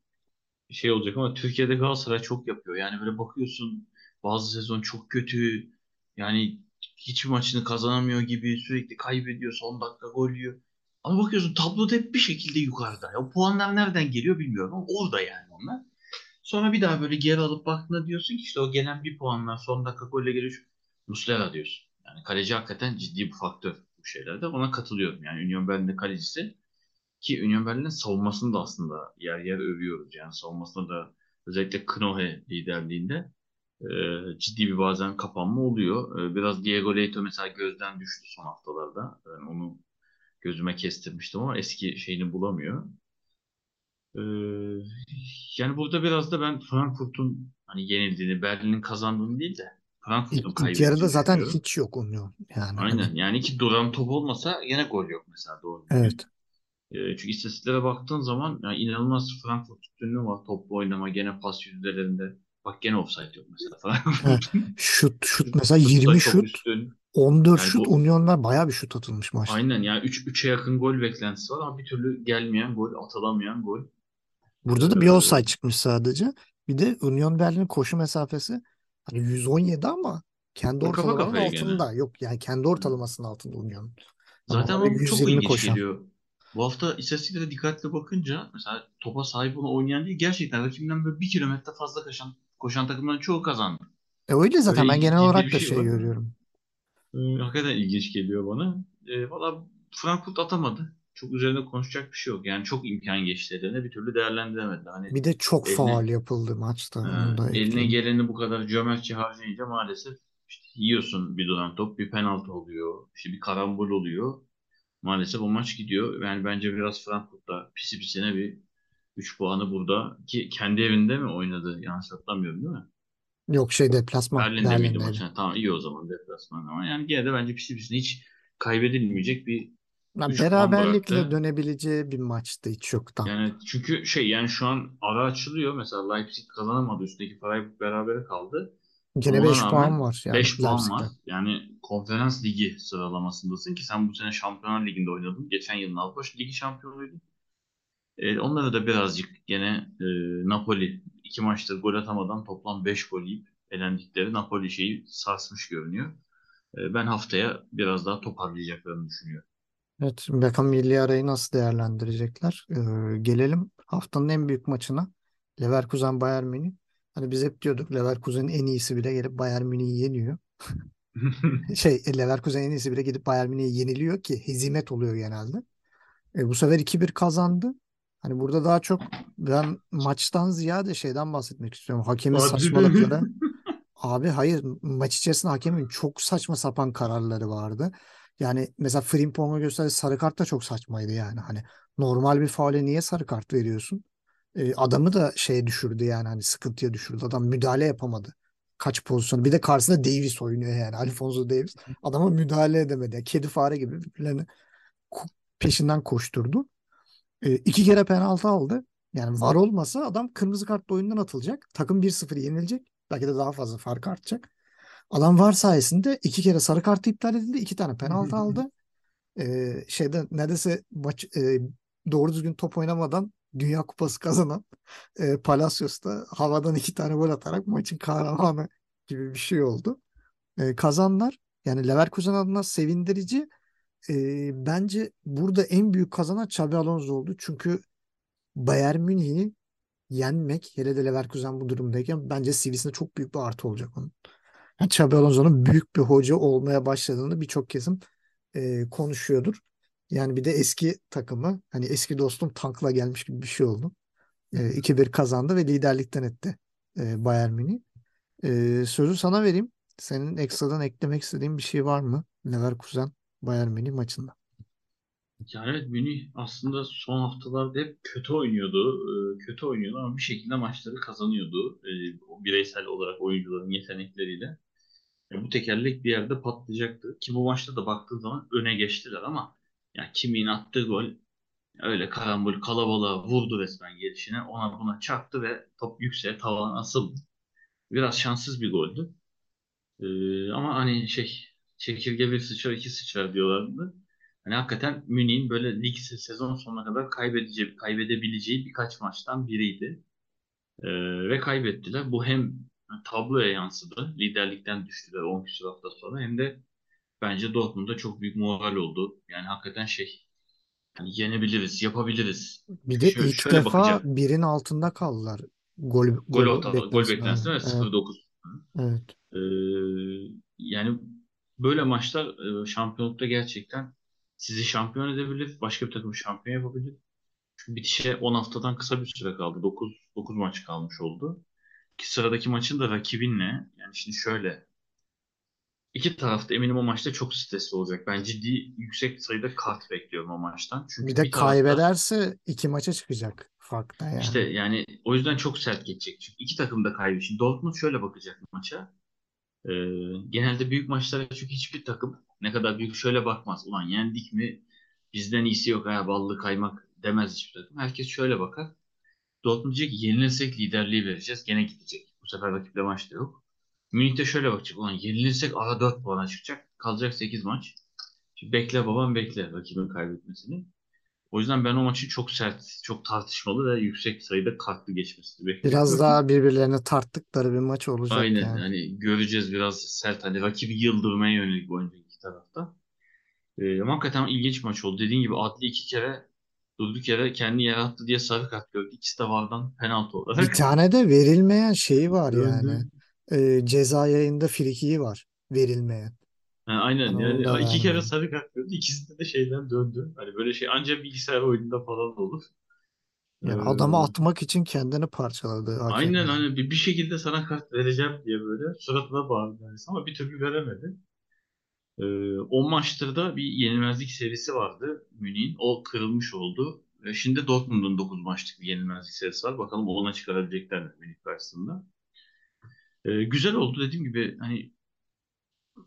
[SPEAKER 3] şey olacak ama Türkiye'de Galatasaray çok yapıyor. Yani böyle bakıyorsun bazı sezon çok kötü. Yani hiçbir maçını kazanamıyor gibi sürekli kaybediyor. Son dakika gol yiyor. Ama bakıyorsun tabloda hep bir şekilde yukarıda. Ya, puanlar nereden geliyor bilmiyorum ama orada yani onlar. Sonra bir daha böyle geri alıp baktığında diyorsun ki işte o gelen bir puanlar son dakika golle geliyor. Muslera diyorsun. Yani kaleci hakikaten ciddi bir faktör bu şeylerde. Ona katılıyorum. Yani Union Berlin'de kalecisi ki Union Berlin'in savunmasını da aslında yer yer övüyoruz. Yani savunmasında da özellikle Knohe liderliğinde e, ciddi bir bazen kapanma oluyor. E, biraz Diego Leito mesela gözden düştü son haftalarda. Ben onu gözüme kestirmiştim ama eski şeyini bulamıyor. E, yani burada biraz da ben Frankfurt'un hani yenildiğini, Berlin'in kazandığını değil de Frankfurt'un
[SPEAKER 2] İlk, ilk yarıda
[SPEAKER 3] kaybettiğini
[SPEAKER 2] zaten
[SPEAKER 3] düşünüyorum.
[SPEAKER 2] hiç yok Union. Yani
[SPEAKER 3] Aynen.
[SPEAKER 2] hani
[SPEAKER 3] Yani ki duran top olmasa yine gol yok mesela doğru
[SPEAKER 2] evet.
[SPEAKER 3] E, çünkü istatistiklere baktığın zaman yani inanılmaz Frankfurt üstünlüğü var. Toplu oynama gene pas yüzdelerinde. Bak gene offside yok mesela *laughs* Frankfurt'un.
[SPEAKER 2] şut şut
[SPEAKER 3] Şut,
[SPEAKER 2] mesela
[SPEAKER 3] şut da
[SPEAKER 2] 20
[SPEAKER 3] çok
[SPEAKER 2] şut
[SPEAKER 3] üstün.
[SPEAKER 2] 14
[SPEAKER 3] Yani
[SPEAKER 2] şut
[SPEAKER 3] bu
[SPEAKER 2] Union'lar bayağı bir şut atılmış maçta.
[SPEAKER 3] aynen yani 3 3'e yakın gol beklentisi var ama bir türlü gelmeyen gol, atılamayan gol.
[SPEAKER 2] Burada da bir
[SPEAKER 3] Ee,
[SPEAKER 2] offside çıkmış sadece. Bir de Union Berlin'in koşu mesafesi hani 117 ama kendi
[SPEAKER 3] o kafa
[SPEAKER 2] ortalamanın
[SPEAKER 3] gene.
[SPEAKER 2] altında. Yok yani kendi ortalamasının altında Union.
[SPEAKER 3] Zaten ama bu çok
[SPEAKER 2] 120
[SPEAKER 3] ilginç
[SPEAKER 2] koşan.
[SPEAKER 3] geliyor. Bu hafta istatistiklere dikkatli bakınca mesela topa sahip olan oynayan değil gerçekten rakibinden böyle bir kilometre fazla koşan, koşan takımların çoğu kazandı.
[SPEAKER 2] E öyle zaten
[SPEAKER 3] Böyle
[SPEAKER 2] ben genel olarak
[SPEAKER 3] bir
[SPEAKER 2] da
[SPEAKER 3] şey
[SPEAKER 2] şey
[SPEAKER 3] var.
[SPEAKER 2] görüyorum.
[SPEAKER 3] Ee, hakikaten ilginç geliyor bana. Ee, valla Frankfurt atamadı. Çok üzerine konuşacak bir şey yok. Yani çok imkan geçti eline bir türlü değerlendiremedi. Hani
[SPEAKER 2] Bir de çok
[SPEAKER 3] eline
[SPEAKER 2] faul yapıldı maçta.
[SPEAKER 3] E, eline
[SPEAKER 2] ekleyeyim.
[SPEAKER 3] geleni bu kadar cömertçe harcayınca maalesef işte yiyorsun bir duran top, bir penaltı oluyor, işte bir karambol oluyor. Maalesef o maç gidiyor. Yani bence biraz Frankfurt'ta pisi pisine bir 3 puanı burada ki kendi evinde mi oynadı? Yanlış hatırlamıyorum değil mi?
[SPEAKER 2] Yok şey deplasman
[SPEAKER 3] Berlin'de miydi maç? Tamam iyi o zaman deplasman ama yani gene de bence pisi pisine hiç kaybedilmeyecek bir
[SPEAKER 2] Yani
[SPEAKER 3] 3 puan
[SPEAKER 2] beraberlikle
[SPEAKER 3] bıraktı.
[SPEAKER 2] dönebileceği bir maçtı hiç yoktan.
[SPEAKER 3] Yani çünkü şey yani şu an ara açılıyor. Mesela Leipzig kazanamadı. Üstteki Freiburg berabere kaldı.
[SPEAKER 2] Gene
[SPEAKER 3] ona
[SPEAKER 2] 5 puan var yani
[SPEAKER 3] 5 puan var.
[SPEAKER 2] Leipzig'ten.
[SPEAKER 3] Yani konferans ligi sıralamasındasın ki sen bu sene Şampiyonlar Ligi'nde oynadın. Geçen yılın Avrupa Ligi şampiyonuydun. E, onlara da birazcık gene e, Napoli iki maçtır gol atamadan toplam 5 gol yiyip elendikleri Napoli şeyi sarsmış görünüyor. E, ben haftaya biraz daha toparlayacaklarını düşünüyorum.
[SPEAKER 2] Evet, bakalım milli arayı nasıl değerlendirecekler. Ee, gelelim haftanın en büyük maçına. Leverkusen Bayern Münih. Hani biz hep diyorduk Leverkusen'in en iyisi bile gelip Bayern Münih'i yeniyor. *laughs* Şey Leverkusen en iyisi bile gidip Bayern Münih'e yeniliyor ki hezimet oluyor genelde. E, bu sefer 2-1 kazandı. Hani burada daha çok ben maçtan ziyade şeyden bahsetmek istiyorum. Hakemin saçmalıkları. *laughs* Abi hayır maç içerisinde hakemin çok saçma sapan kararları vardı. Yani mesela Frimpong'a gösterdiği sarı kart da çok saçmaydı yani. Hani normal bir faule niye sarı kart veriyorsun? E, adamı da şeye düşürdü yani hani sıkıntıya düşürdü. Adam müdahale yapamadı. Kaç pozisyonu. Bir de karşısında Davis oynuyor yani. Alphonso Davis. Adama müdahale edemedi. Yani kedi fare gibi birbirlerini peşinden koşturdu. E, iki kere penaltı aldı. Yani var olmasa adam kırmızı kartla oyundan atılacak. Takım 1-0 yenilecek. Belki de daha fazla fark artacak. Adam var sayesinde iki kere sarı kartı iptal edildi. iki tane penaltı aldı. Ee, şeyde neredeyse maç e, doğru düzgün top oynamadan Dünya Kupası kazanan e, Palacios da havadan iki tane gol atarak maçın kahramanı gibi bir şey oldu. E, kazanlar yani Leverkusen adına sevindirici. E, bence burada en büyük kazanan Xabi Alonso oldu. Çünkü Bayern Münih'i yenmek hele de Leverkusen bu durumdayken bence CV'sinde çok büyük bir artı olacak onun. Xabi Alonso'nun büyük bir hoca olmaya başladığını birçok kesim e, konuşuyordur. Yani bir de eski takımı hani eski dostum tankla gelmiş gibi bir şey oldu. E, 2-1 kazandı ve liderlikten etti e, Bayern Münih. E, sözü sana vereyim. Senin ekstradan eklemek istediğin bir şey var mı? Leverkusen Bayern Münih maçında.
[SPEAKER 3] Yani evet Münih aslında son haftalarda hep kötü oynuyordu. Ee, Kötü oynuyordu ama bir şekilde maçları kazanıyordu. O Bireysel olarak oyuncuların yetenekleriyle. Bu tekerlek bir yerde patlayacaktı. Ki bu maçta da baktığın zaman öne geçtiler ama ya kimin attığı gol öyle karambol kalabalığa vurdu resmen gelişine. Ona buna çarptı ve top yükseğe tavana asıldı. Biraz şanssız bir goldü. Ee, ama hani şey çekirge bir sıçrar iki sıçrar diyorlardı. Hani hakikaten Münih'in böyle lig se- sezon sonuna kadar kaybedeceği, kaybedebileceği birkaç maçtan biriydi. Ee, ve kaybettiler. Bu hem tabloya yansıdı. Liderlikten düştüler 10 küsur hafta sonra. Hem de bence Dortmund'a çok büyük moral oldu. Yani hakikaten şey hani yenebiliriz, yapabiliriz.
[SPEAKER 2] Bir de
[SPEAKER 3] şöyle,
[SPEAKER 2] ilk
[SPEAKER 3] şöyle
[SPEAKER 2] defa
[SPEAKER 3] bakacağım.
[SPEAKER 2] birin altında kaldılar. Gol
[SPEAKER 3] Gol,
[SPEAKER 2] gol
[SPEAKER 3] orta, gol beklentisi Evet, 0-9.
[SPEAKER 2] evet.
[SPEAKER 3] Ee, yani böyle maçlar e, şampiyonlukta gerçekten sizi şampiyon edebilir. Başka bir takım şampiyon yapabilir. Çünkü bitişe 10 haftadan kısa bir süre kaldı. 9, 9 maç kalmış oldu. Ki sıradaki maçın da rakibinle yani şimdi şöyle iki taraf da eminim o maçta çok stresli olacak. Ben ciddi yüksek sayıda kart bekliyorum o maçtan.
[SPEAKER 2] Bir
[SPEAKER 3] Çünkü
[SPEAKER 2] de
[SPEAKER 3] bir tarafta
[SPEAKER 2] kaybederse iki maça çıkacak farkta
[SPEAKER 3] işte
[SPEAKER 2] yani.
[SPEAKER 3] yani o yüzden çok sert geçecek. Çünkü iki takım da kaybı. Şimdi Dortmund şöyle bakacak maça. Ee, genelde büyük maçlara çünkü hiçbir takım ne kadar büyük şöyle bakmaz. Ulan yendik mi bizden iyisi yok ha ballı kaymak demez hiçbir takım. Herkes şöyle bakar. Dortmund diyecek yenilirsek liderliği vereceğiz. Gene gidecek. Bu sefer rakiple maç da yok. Münih de şöyle bakacak. Ulan yenilirsek ara 4 puana çıkacak. Kalacak 8 maç. Şimdi bekle babam bekle rakibin kaybetmesini. O yüzden ben o maçı çok sert, çok tartışmalı ve yüksek sayıda kartlı geçmesini
[SPEAKER 2] Biraz
[SPEAKER 3] bekliyorum.
[SPEAKER 2] daha birbirlerine tarttıkları bir maç olacak
[SPEAKER 3] Aynen
[SPEAKER 2] yani.
[SPEAKER 3] hani göreceğiz biraz sert hani rakibi yıldırmaya yönelik oyuncu iki tarafta. Ee, ama hakikaten ilginç maç oldu. Dediğin gibi Adli iki kere durduk yere kendi yarattı diye sarı kart gördü. İkisi de vardan penaltı
[SPEAKER 2] Bir
[SPEAKER 3] olarak
[SPEAKER 2] tane de verilmeyen şeyi var yani.
[SPEAKER 3] döndü.
[SPEAKER 2] Ee, ceza yayında frikiği var verilmeyen.
[SPEAKER 3] Ha, aynen
[SPEAKER 2] onu
[SPEAKER 3] yani
[SPEAKER 2] da
[SPEAKER 3] iki kere
[SPEAKER 2] vermedi.
[SPEAKER 3] sarı kart gördü. İkisinde de şeyden döndü. Hani böyle şey ancak bilgisayar oyununda falan olur.
[SPEAKER 2] Yani adamı
[SPEAKER 3] Ee,
[SPEAKER 2] atmak için kendini parçaladı hakem
[SPEAKER 3] aynen
[SPEAKER 2] yani.
[SPEAKER 3] hani bir, bir şekilde sana kart vereceğim diye böyle suratına bağırdı neredeyse ama bir türlü veremedi. Ee, o maçta da bir yenilmezlik serisi vardı Münih'in. O kırılmış oldu. Ve şimdi Dortmund'un 9 maçlık bir yenilmezlik serisi var. Bakalım ona çıkarabilecekler mi Münih karşısında. Ee, güzel oldu dediğim gibi hani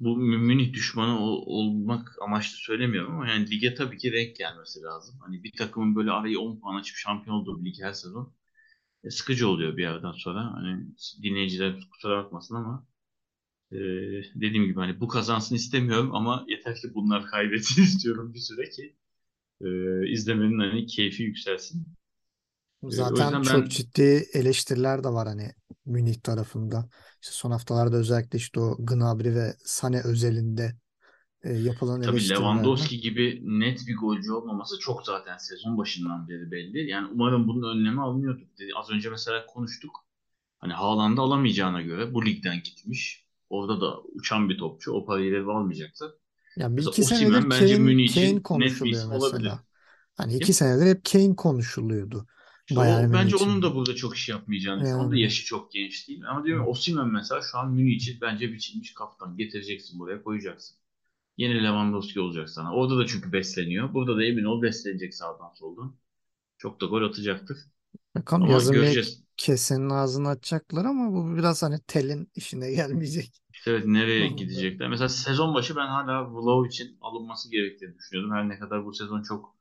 [SPEAKER 3] bu Mü- Münih düşmanı ol- olmak amaçlı söylemiyorum ama yani lige tabii ki renk gelmesi lazım. Hani bir takımın böyle arayı 10 puan açıp şampiyon olduğu bir lig her sezon e, sıkıcı oluyor bir yerden sonra. Hani dinleyiciler kusura bakmasın ama e, dediğim gibi hani bu kazansın istemiyorum ama yeter ki bunlar kaybetsin *laughs* istiyorum bir süre ki e, izlemenin hani keyfi yükselsin. E, o
[SPEAKER 2] Zaten
[SPEAKER 3] yüzden
[SPEAKER 2] çok
[SPEAKER 3] ben
[SPEAKER 2] ciddi eleştiriler de var hani Münih tarafında. İşte son haftalarda özellikle işte o Gnabry ve Sané özelinde e, yapılan
[SPEAKER 3] tabii. Lewandowski gibi net bir golcü olmaması çok zaten sezon başından beri belli. Yani umarım bunun önlemi alınıyordur. Dedi- Az önce mesela konuştuk. Hani Haaland'ı alamayacağına göre bu ligden gitmiş. Orada da uçan bir topçu. O parayı almayacaktı.
[SPEAKER 2] Ya bir
[SPEAKER 3] Mesela
[SPEAKER 2] iki senedir
[SPEAKER 3] Osimhen bence
[SPEAKER 2] Kane,
[SPEAKER 3] Münih
[SPEAKER 2] Kane konuşuluyor
[SPEAKER 3] isim olabilir.
[SPEAKER 2] mesela. Hani iki senedir hep Kane konuşuluyordu Bayern
[SPEAKER 3] o bence
[SPEAKER 2] için.
[SPEAKER 3] onun da burada çok iş yapmayacağını düşünüyorum. Onun da
[SPEAKER 2] Yani
[SPEAKER 3] yaşı çok genç değil. Ama diyorum Osimhen mesela şu an Münih için bence biçilmiş kaftan. Getireceksin buraya koyacaksın. Yeni Lewandowski olacak sana. Orada da çünkü besleniyor. Burada da emin ol beslenecek sağdan soldan. Çok da gol atacaktır.
[SPEAKER 2] bakalım
[SPEAKER 3] Ama
[SPEAKER 2] yazın
[SPEAKER 3] göreceğiz.
[SPEAKER 2] kesenin ağzını açacaklar ama bu biraz hani telin işine *laughs* gelmeyecek.
[SPEAKER 3] Evet nereye gidecekler. Mesela sezon başı ben hala Vlahovic için alınması gerektiğini düşünüyordum. Her ne kadar bu sezon çok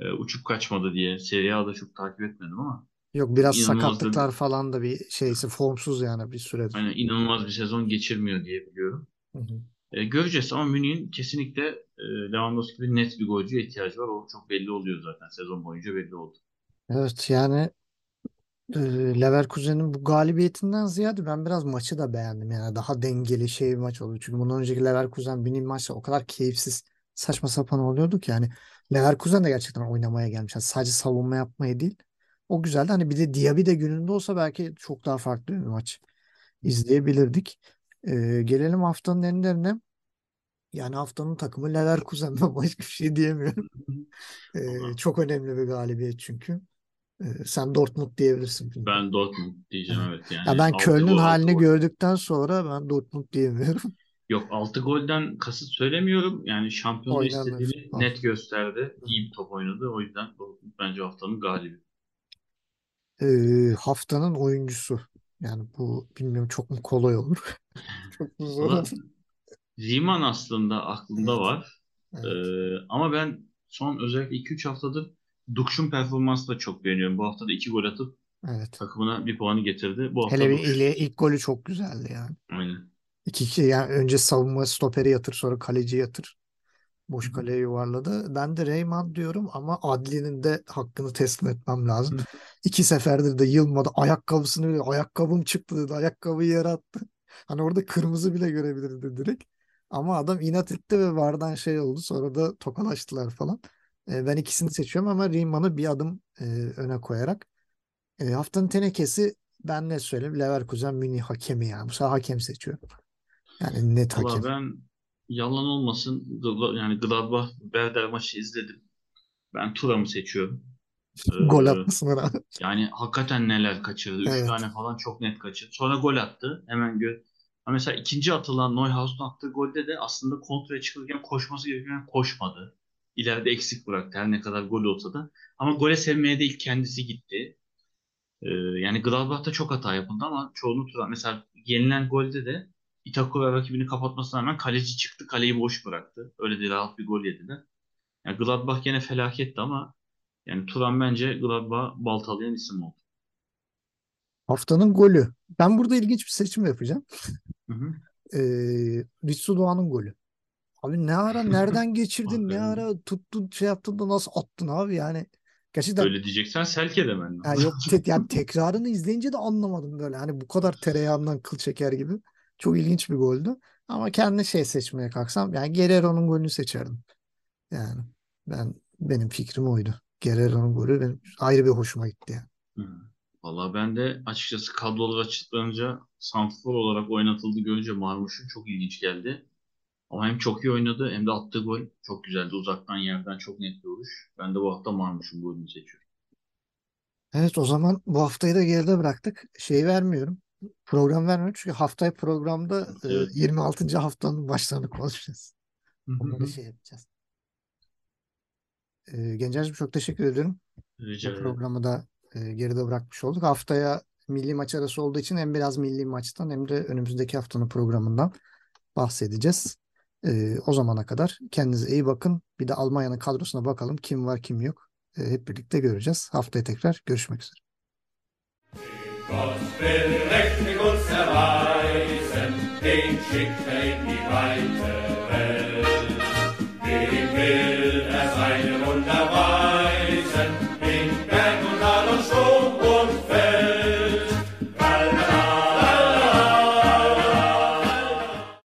[SPEAKER 3] e, uçup kaçmadı diye Serie A'da çok takip etmedim ama
[SPEAKER 2] Yok biraz
[SPEAKER 3] inanılmaz da
[SPEAKER 2] sakatlıklar falan da bir şeysi formsuz yani bir süredir.
[SPEAKER 3] yani inanılmaz bir sezon geçirmiyor diye biliyorum.
[SPEAKER 2] Hı hı.
[SPEAKER 3] E, göreceğiz ama Münih'in kesinlikle e, Lewandowski gibi net bir golcüye ihtiyacı var. O çok belli oluyor zaten. Sezon boyunca belli oldu.
[SPEAKER 2] Evet yani e, Leverkusen'in bu galibiyetinden ziyade ben biraz maçı da beğendim. Yani daha dengeli şey bir maç oldu. Çünkü bundan önceki Leverkusen Münih maçı o kadar keyifsiz saçma sapan oluyordu ki yani Leverkusen de gerçekten oynamaya gelmiş. Yani sadece savunma yapmaya değil. O güzeldi. Hani bir de Diaby de gününde olsa belki çok daha farklı bir maç izleyebilirdik. E, gelelim haftanın enlerine. Yani haftanın takımı Leverkusen. Ben *laughs* başka bir şey diyemiyorum. E,
[SPEAKER 3] Valla
[SPEAKER 2] çok önemli bir galibiyet çünkü. E, sen Dortmund diyebilirsin.
[SPEAKER 3] ben Dortmund diyeceğim
[SPEAKER 2] Evet.
[SPEAKER 3] evet.
[SPEAKER 2] Ya
[SPEAKER 3] Yani
[SPEAKER 2] ben
[SPEAKER 3] 6
[SPEAKER 2] Köln'ün
[SPEAKER 3] gol 6
[SPEAKER 2] halini
[SPEAKER 3] gol.
[SPEAKER 2] gördükten sonra ben Dortmund diyemiyorum. *laughs*
[SPEAKER 3] Yok 6 golden kasıt söylemiyorum. Yani şampiyonluğu
[SPEAKER 2] Oynanan
[SPEAKER 3] istediğini
[SPEAKER 2] futbol.
[SPEAKER 3] net gösterdi. İyi bir top oynadı. O yüzden Dortmund bence haftanın galibi.
[SPEAKER 2] Ee, haftanın oyuncusu. Yani bu bilmiyorum çok mu kolay olur? *laughs* Çok mu zor olur?
[SPEAKER 3] Riemann aslında aklımda
[SPEAKER 2] Evet.
[SPEAKER 3] var.
[SPEAKER 2] Evet.
[SPEAKER 3] Ee, ama ben son özellikle 2-3 haftadır Dukş'un performansını da çok beğeniyorum. Bu hafta da 2 gol atıp
[SPEAKER 2] Evet.
[SPEAKER 3] takımına bir puanı getirdi. Bu
[SPEAKER 2] Hele
[SPEAKER 3] hafta
[SPEAKER 2] bir
[SPEAKER 3] Dukş.
[SPEAKER 2] ile ilk golü çok güzeldi yani.
[SPEAKER 3] Aynen.
[SPEAKER 2] İki kişi yani önce savunma stoperi yatır sonra kaleci yatır. Boş kaleye yuvarladı. Ben de Reyman diyorum ama Adli'nin de hakkını teslim etmem lazım. İki seferdir de yılmadı. Ayakkabısını bile ayakkabım çıktı dedi. Ayakkabıyı yere attı. Hani orada kırmızı bile görebilirdi direkt. Ama adam inat etti ve vardan şey oldu. Sonra da tokalaştılar falan. E, ben ikisini seçiyorum ama Riemann bir adım e, öne koyarak. E, haftanın tenekesi ben ne söyleyeyim? Leverkusen Münih hakemi yani. Bu sefer hakem seçiyorum. Yani net
[SPEAKER 3] Valla
[SPEAKER 2] hakem.
[SPEAKER 3] ben yalan olmasın yani Gladbach Werder maçı izledim. Ben Thuram'ı seçiyorum. *laughs*
[SPEAKER 2] Gol
[SPEAKER 3] Ee,
[SPEAKER 2] atmasına rağmen.
[SPEAKER 3] yani hakikaten neler kaçırdı. Üç
[SPEAKER 2] Evet.
[SPEAKER 3] tane falan çok net kaçırdı. Sonra gol attı. Hemen gö mesela ikinci atılan Neuhaus'un attığı golde de aslında kontraya çıkılırken koşması gereken koşmadı. İleride eksik bıraktı her ne kadar gol olsa da. Ama gole sevmeye de ilk kendisi gitti. Ee, yani Gladbach'ta çok hata yapıldı ama çoğunu Thuram. Mesela yenilen golde de Itakura rakibini kapatmasına rağmen kaleci çıktı kaleyi boş bıraktı. Öyle de rahat bir gol yediler. Yani Gladbach gene felaketti ama yani Thuram bence Gladbach'ı baltalayan isim oldu.
[SPEAKER 2] Haftanın golü. Ben burada ilginç bir seçim yapacağım.
[SPEAKER 3] Hı hı.
[SPEAKER 2] Ee, Ritsu Doğan'ın golü. Abi ne ara nereden geçirdin *laughs* ne
[SPEAKER 3] Hakikaten.
[SPEAKER 2] ara tuttun şey yaptın da nasıl attın abi yani. Gerçekten
[SPEAKER 3] Öyle diyeceksen Selke demen lazım.
[SPEAKER 2] yok te yani tekrarını izleyince de anlamadım böyle. Hani bu kadar tereyağından kıl çeker gibi. Çok ilginç bir goldü. Ama kendi şey seçmeye kalksam yani Guerrero'nun golünü seçerdim. Yani ben benim fikrim oydu. Guerrero'nun golü benim ayrı bir hoşuma gitti yani.
[SPEAKER 3] Hı. Vallahi ben de açıkçası kadrolar açıklanınca santrfor olarak oynatıldı görünce Marmuş'un çok ilginç geldi. Ama hem çok iyi oynadı hem de attığı gol çok güzeldi. Uzaktan yerden çok net bir vuruş. Ben de bu hafta Marmuş'un golünü seçiyorum.
[SPEAKER 2] Evet o zaman bu haftayı da geride bıraktık. Şey vermiyorum. Program vermiyorum çünkü haftaya programda e,
[SPEAKER 3] Evet.
[SPEAKER 2] 26. haftanın başlarını konuşacağız. Onları şey yapacağız. E, Gencer'cim çok teşekkür ederim.
[SPEAKER 3] Rica
[SPEAKER 2] Bu programı da e, geride bırakmış olduk. Haftaya milli maç arası olduğu için hem biraz milli maçtan hem de önümüzdeki haftanın programından bahsedeceğiz. E, o zamana kadar kendinize iyi bakın. Bir de Almanya'nın kadrosuna bakalım kim var kim yok. E, hep birlikte göreceğiz. Haftaya tekrar görüşmek üzere.
[SPEAKER 1] Gott will recht mit uns erweisen, den schickt er in die weite Welt. Dem will